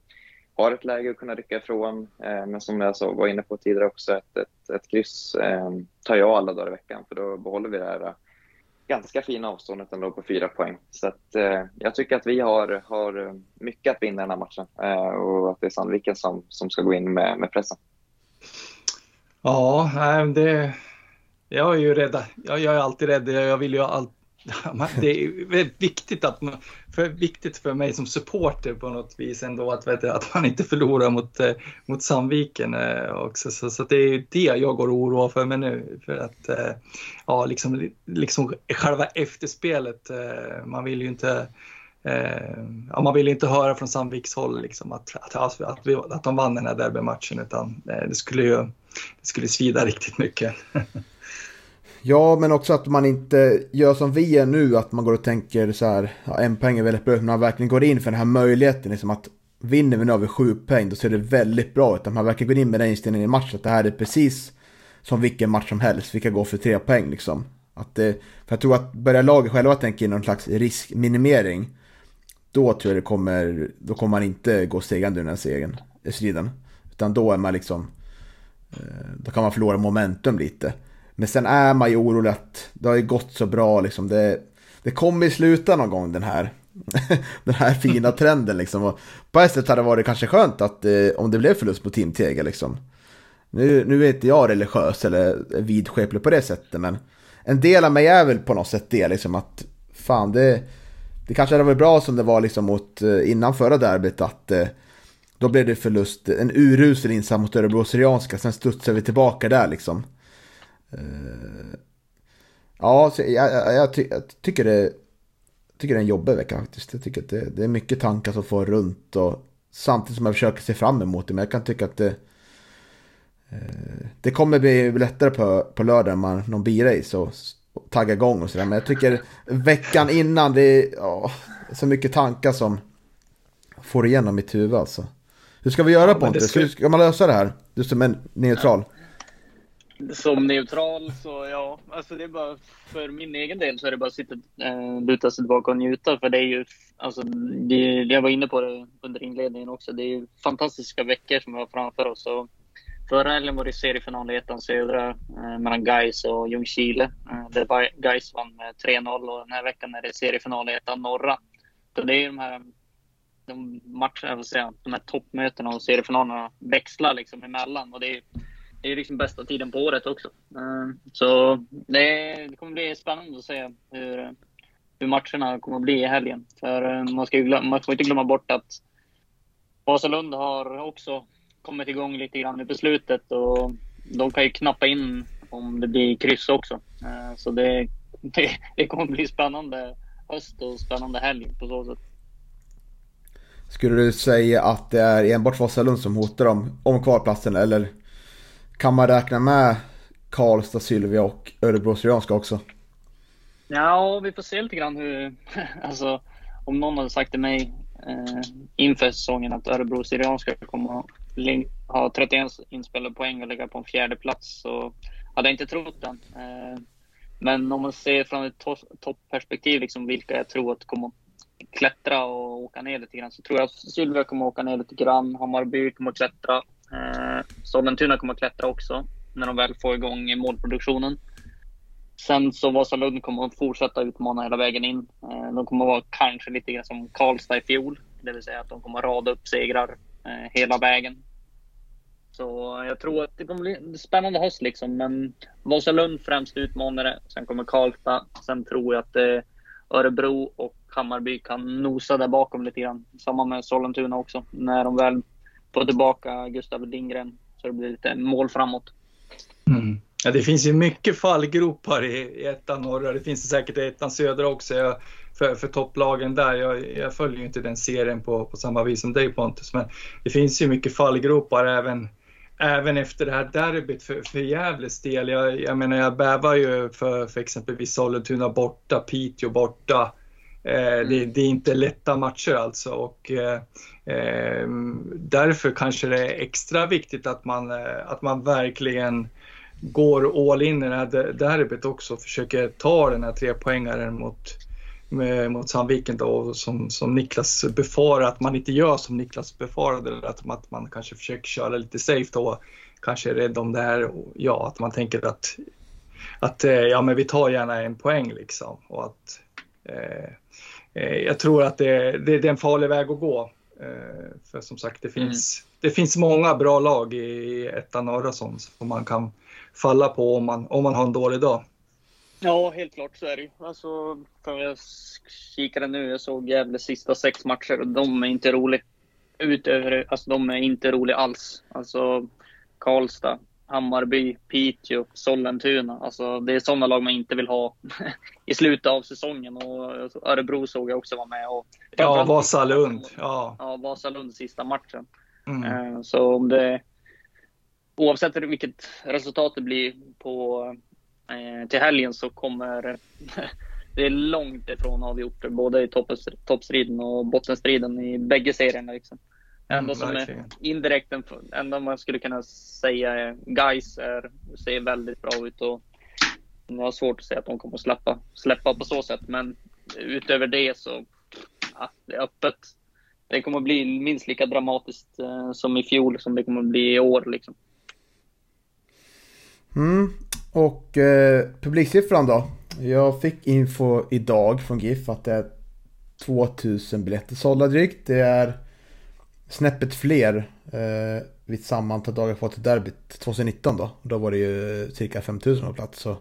har ett läge att kunna rycka ifrån, eh, men som jag så var inne på tidigare också, ett, ett, ett kryss eh, tar jag alla dagar i veckan, för då behåller vi det här eh, ganska fina avståndet ändå på fyra poäng. Så att, eh, jag tycker att vi har, har eh, mycket att vinna den här matchen eh, och att det är Sandviken som, som ska gå in med, med pressen. Ja, det, jag är ju rädd. Jag, jag är alltid rädd. Jag vill ju alltid det är väldigt viktigt, att man, för, viktigt för mig som supporter på något vis ändå att, vet att man inte förlorar mot, eh, mot Sandviken eh, också. Så, så det är det jag går och oroar för mig nu. För att, eh, ja, liksom, liksom själva efterspelet, man vill ju inte ja, man vill inte höra från Sandviks håll liksom att, att, att, vi, att de vann den här derbymatchen utan det skulle ju det skulle svida riktigt mycket. Ja, men också att man inte gör som vi gör nu, att man går och tänker så här, ja, en poäng är väldigt bra, men man verkligen går in för den här möjligheten, liksom att vinner vi nu över sju poäng, då ser det väldigt bra ut. Att man verkligen går in med den inställningen i matchen, att det här är precis som vilken match som helst, vi kan gå för tre poäng liksom. Att det, för jag tror att börjar laget själva tänka in någon slags riskminimering, då tror jag det kommer, då kommer man inte gå segrande ur den här segern, striden. Utan då är man liksom, eh, då kan man förlora momentum lite. Men sen är man ju orolig att det har ju gått så bra liksom. Det, det kommer sluta någon gång den här, den här fina trenden liksom. Och på ett sätt hade det varit kanske skönt att eh, om det blev förlust på Team Tega liksom. Nu, nu är inte jag religiös eller vidskeplig på det sättet men en del av mig är väl på något sätt det liksom att fan det, det kanske hade varit bra som det var liksom mot eh, innan förra derbyt att eh, då blev det förlust, en urusel insats mot Örebro Syrianska, sen studsade vi tillbaka där liksom. Uh, ja, så jag, jag, jag, ty jag, tycker det tycker det är en jobbig vecka faktiskt. Jag tycker att det, det, är mycket tankar som får runt och samtidigt som jag försöker se fram emot det. Men jag kan tycka att det, uh, det kommer bli lättare på, på lördag när man någon birace och, och tagga igång och sådär. Men jag tycker veckan innan det är oh, så mycket tankar som får igenom mitt huvud alltså. Hur ska vi göra ja, Pontus? Ska... Hur ska man lösa det här? Du som är neutral. Ja. Som neutral så ja, alltså det är bara för min egen del så är det bara att sitta, äh, luta sig tillbaka och njuta för det är ju, alltså det, jag var inne på det under inledningen också, det är ju fantastiska veckor som vi har framför oss. Och förra helgen var det seriefinal i ettan södra äh, mellan Gais och Ljungskile. Äh, där Gais vann med 3-0 och den här veckan är det seriefinal i ettan norra. Så det är ju de här de matcherna, säga, de här toppmötena och seriefinalerna växlar liksom emellan och det är det är liksom bästa tiden på året också. Ehm, så det, kommer bli spännande att se hur, hur matcherna kommer att bli i helgen. För ehm, man, ska glömma, man får inte glömma bort att Vasalund har också kommit igång lite grann i beslutet och de kan ju knappa in om det blir kryss också. Ehm, så det, det, det kommer bli spännande höst och spännande helg på så sätt. Skulle du säga att det är enbart Vasalund som hotar om, om kvalplatsen eller kan man räkna med Karlstad, Sylvia och Örebro Syrianska också. Ja, vi får se lite grann hur, alltså om någon hade sagt till mig eh, inför säsongen att Örebro Syrianska kommer ha 31 inspelade poäng och ligga på en fjärde plats så hade jag inte trott den. Eh, men om man ser från ett to toppperspektiv, liksom vilka jag tror att kommer klättra och åka ner lite grann, så tror jag att Sylvia kommer åka ner lite grann. Hammarby kommer att klättra. Eh, Sollentuna kommer att klättra också när de väl får igång målproduktionen. Sen så Vasalund kommer att fortsätta utmana hela vägen in. Eh, de kommer att vara kanske lite grann som Karlstad i fjol. Det vill säga att de kommer att rada upp segrar eh, hela vägen. Så jag tror att det kommer bli en spännande höst liksom. Men Vasalund främst utmanare. Sen kommer Karlstad. Sen tror jag att eh, Örebro och Hammarby kan nosa där bakom lite grann. Samma med Sollentuna också. När de väl Få tillbaka Gustav Lindgren så det blir lite mål framåt. Mm. Ja, det finns ju mycket fallgropar i, i ettan norra. Det finns det säkert i ettan södra också jag, för, för topplagen där. Jag, jag följer ju inte den serien på, på samma vis som dig Pontus, men det finns ju mycket fallgropar även, även efter det här derbyt för, för Gävles del. Jag, jag menar, jag bävar ju för, för exempelvis Sollentuna borta, Piteå borta. Eh, det, det, är inte lätta matcher alltså och eh, eh, därför kanske det är extra viktigt att man, eh, att man verkligen går all in i det här derbyt också och försöker ta den här trepoängaren mot, mot Sandviken då, som, som Niklas befarar att man inte gör som Niklas befarade, att att man kanske försöker köra lite safe då, kanske är rädd om det här, ja att man tänker att, att ja men vi tar gärna en poäng liksom och att jag tror att det, det, det, är en farlig väg att gå. Eh, för som sagt, det mm. finns, mm. det finns många bra lag i ettan norra som, som man kan falla på om man, om man har en dålig dag. Ja, helt klart så är det ju. Alltså, för jag kikade nu, jag såg Gävles sista sex matcher och de är inte roliga. Utöver, alltså de är inte roliga alls. Alltså Karlstad, Hammarby, Piteå, Sollentuna. Alltså det är sådana lag man inte vill ha i slutet av säsongen. Och Örebro såg jag också vara med. Och ja, Vasalund. Ja. ja, Vasalund sista matchen. Mm. Eh, så om det oavsett vilket resultat det blir på, eh, till helgen så kommer det är långt ifrån avgjort både i toppstriden och bottenstriden i bägge serierna. Liksom. Mm, enda som är indirekt, enda man skulle kunna säga är Guys är, ser väldigt bra ut och jag har svårt att säga att de kommer att släppa, släppa på så sätt. Men utöver det så, ja, det är öppet. Det kommer att bli minst lika dramatiskt eh, som i fjol som det kommer att bli i år. Liksom. Mm. Och eh, publiksiffran då? Jag fick info idag från GIF att det är 2000 biljetter sålda drygt. Det är snäppet fler eh, vid samma antal dagar kvar till derbyt 2019 då. Då var det ju eh, cirka 5000 på plats. Så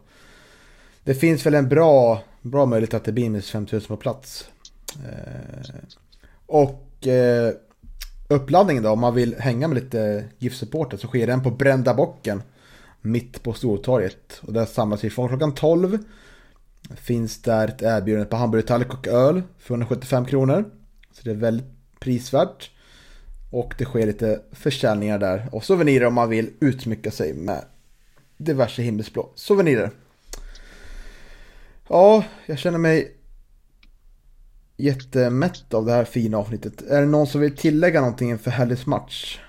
det finns väl en bra, bra möjlighet att det blir minst 5000 på plats. Eh, och eh, uppladdningen då, om man vill hänga med lite GIF-supporter så sker den på Brända Bocken mitt på Stortorget. Och där samlas vi från klockan 12. Finns där ett erbjudande på hamburgertallrik och öl för 175 kronor. Så det är väldigt prisvärt. Och det sker lite försäljningar där. Och souvenirer om man vill utsmycka sig med diverse himmelsblå souvenirer. Ja, jag känner mig jättemätt av det här fina avsnittet. Är det någon som vill tillägga någonting inför helgens match?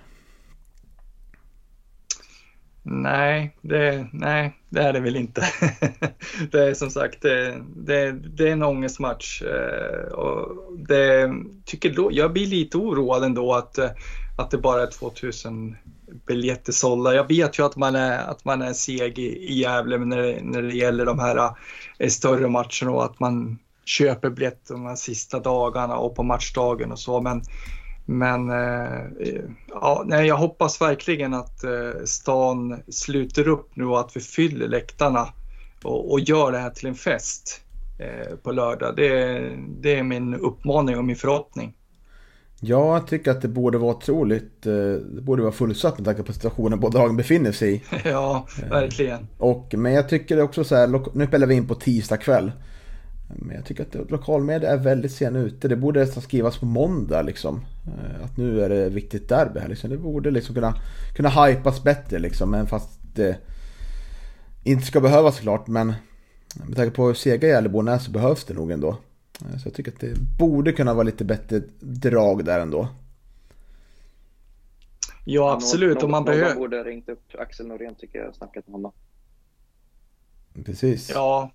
Nej, det, nej, det är det väl inte. det är som sagt, det, det, det är en ångestmatch. Eh, och det, tycker då, jag blir lite oroad ändå att, eh, att det bara är 2000 biljetter sålda. Jag vet ju att man är, att man är seg i, i Gävle när det, när det gäller de här större matcherna och att man köper biljetter de här sista dagarna och på matchdagen och så. Men men eh, ja, nej, jag hoppas verkligen att eh, stan sluter upp nu och att vi fyller läktarna och, och gör det här till en fest eh, på lördag. Det, det, är min uppmaning och min förhoppning. Ja, jag tycker att det borde vara otroligt, det borde vara fullsatt med tanke på situationen båda lagen befinner sig i. ja, verkligen. Och, men jag tycker också så här, nu spelar vi in på tisdag kväll. Men jag tycker att lokalmedia är väldigt sen ute. Det borde nästan skrivas på måndag liksom. Eh, att nu är det viktigt derby här liksom. Det borde liksom kunna, kunna hypas bättre liksom. Men fast det inte ska behövas såklart, men med tanke på hur sega Gävleborna är så behövs det nog ändå. Eh, så jag tycker att det borde kunna vara lite bättre drag där ändå. Ja, absolut. Om man behöver... borde ha ringt upp Axel Norén tycker jag och snackat med honom. Precis. Ja,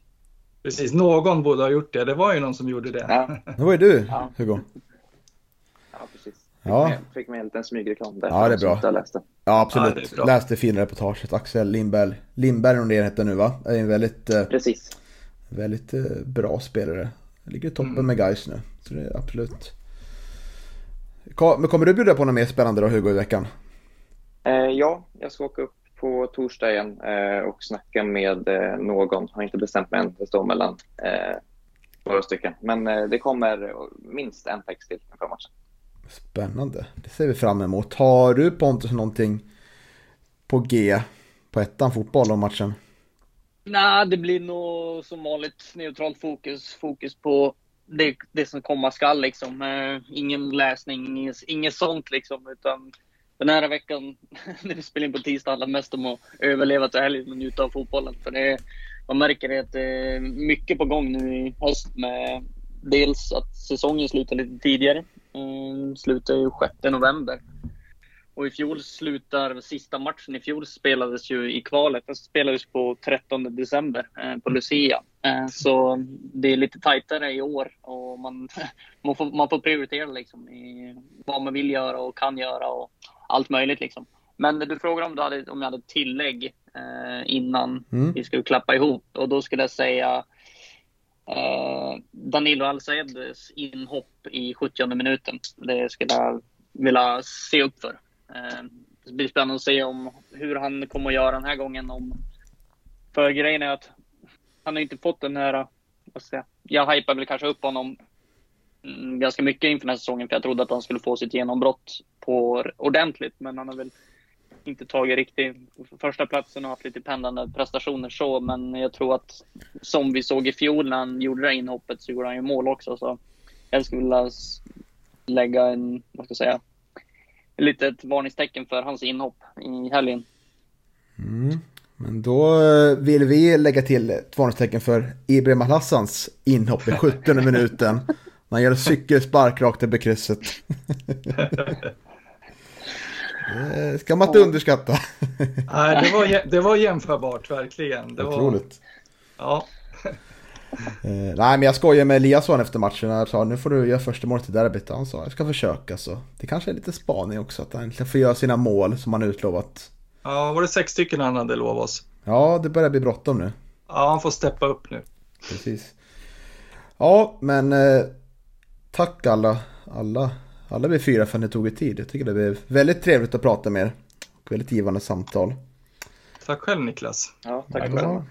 precis. Någon borde ha gjort det. Det var ju någon som gjorde det. Ja, Det var ju du, Ja. Hugo. ja precis. Fick, Ja. med, fick med en liten smygreklam där. Ja, det är bra. läste. Ja, Ja, absolut. bra. Läste fina reportaget. Axel Lindberg, Lindberg om det heter nu va? Är en väldigt, eh, Precis. väldigt eh, bra spelare. Ligger i toppen Mm. med guys nu. Så det är absolut. Men kommer du bjuda på något mer spännande då Hugo i veckan? Eh, ja, jag ska åka upp på torsdag igen eh, och snacka med eh, någon. Har inte bestämt mig än. Det står mellan eh, några stycken. Men eh, det kommer minst en text till inför matchen. Spännande. Det ser vi fram emot. Har du Pontus någonting på G på ettan fotboll om matchen? Nej, det blir nog som vanligt neutralt fokus. Fokus på det, det som komma skall liksom. Eh, ingen läsning, inget, inget sånt liksom. Utan den här veckan, när vi spelar in på tisdag, handlar mest om att överleva till helgen och njuta av fotbollen. För det, man märker att det är mycket på gång nu i höst med dels att säsongen slutar lite tidigare. Eh, slutar ju 6 november. Och i fjol slutar sista matchen i fjol spelades ju i kvalet. Den spelades på 13 december eh, på Lucia. Eh, så det är lite tajtare i år och man, man, får, man får prioritera liksom i vad man vill göra och kan göra och allt möjligt liksom. Men du frågade om, du hade, om jag hade tillägg eh, innan Mm. vi skulle klappa ihop och då skulle jag säga eh, Danilo Alcedes inhopp i 70 minuten. Det skulle jag vilja se upp för. Eh, det blir spännande att se om hur han kommer att göra den här gången. Om, för grejen är att han har inte fått den här, jag, jag hypade väl kanske upp honom Mm, ganska mycket inför den här säsongen för jag trodde att han skulle få sitt genombrott på ordentligt. Men han har väl inte tagit riktigt första platsen och haft lite pendlande prestationer så. Men jag tror att som vi såg i fjol när han gjorde det här inhoppet så gjorde han ju mål också. Så jag skulle vilja lägga en, vad ska jag säga, ett litet varningstecken för hans inhopp i helgen. Mm. Men då eh, vill vi lägga till ett varningstecken för Ibrahim Hassans inhopp i 17 minuten. Man gör cykelspark rakt över krysset. Det ska man inte underskatta. Nej, det var, det var jämförbart, verkligen. Det var, Otroligt. Ja, Eh, nej men jag skojar med Eliasson efter matchen. Jag sa nu får du göra första målet i derbyt. Han sa jag ska försöka så. Det kanske är lite spaning också att han äntligen får göra sina mål som han utlovat. ja, var det sex stycken han hade lovat oss? Ja det börjar bli bråttom nu. Ja, han får steppa upp nu. Precis. Ja men eh, tack alla, alla, alla vi fyra för att ni tog er tid. Jag tycker det blev väldigt trevligt att prata med er. Och väldigt givande samtal. Tack själv Niklas. Ja, tack Ja. själv.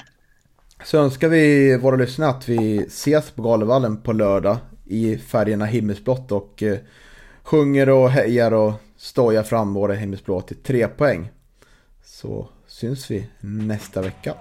Så önskar vi våra lyssnare att vi ses på Galevallen på lördag i färgerna himmelsblått och eh, sjunger och hejar och stojar fram våra himmelsblå till tre poäng. Så syns vi nästa vecka.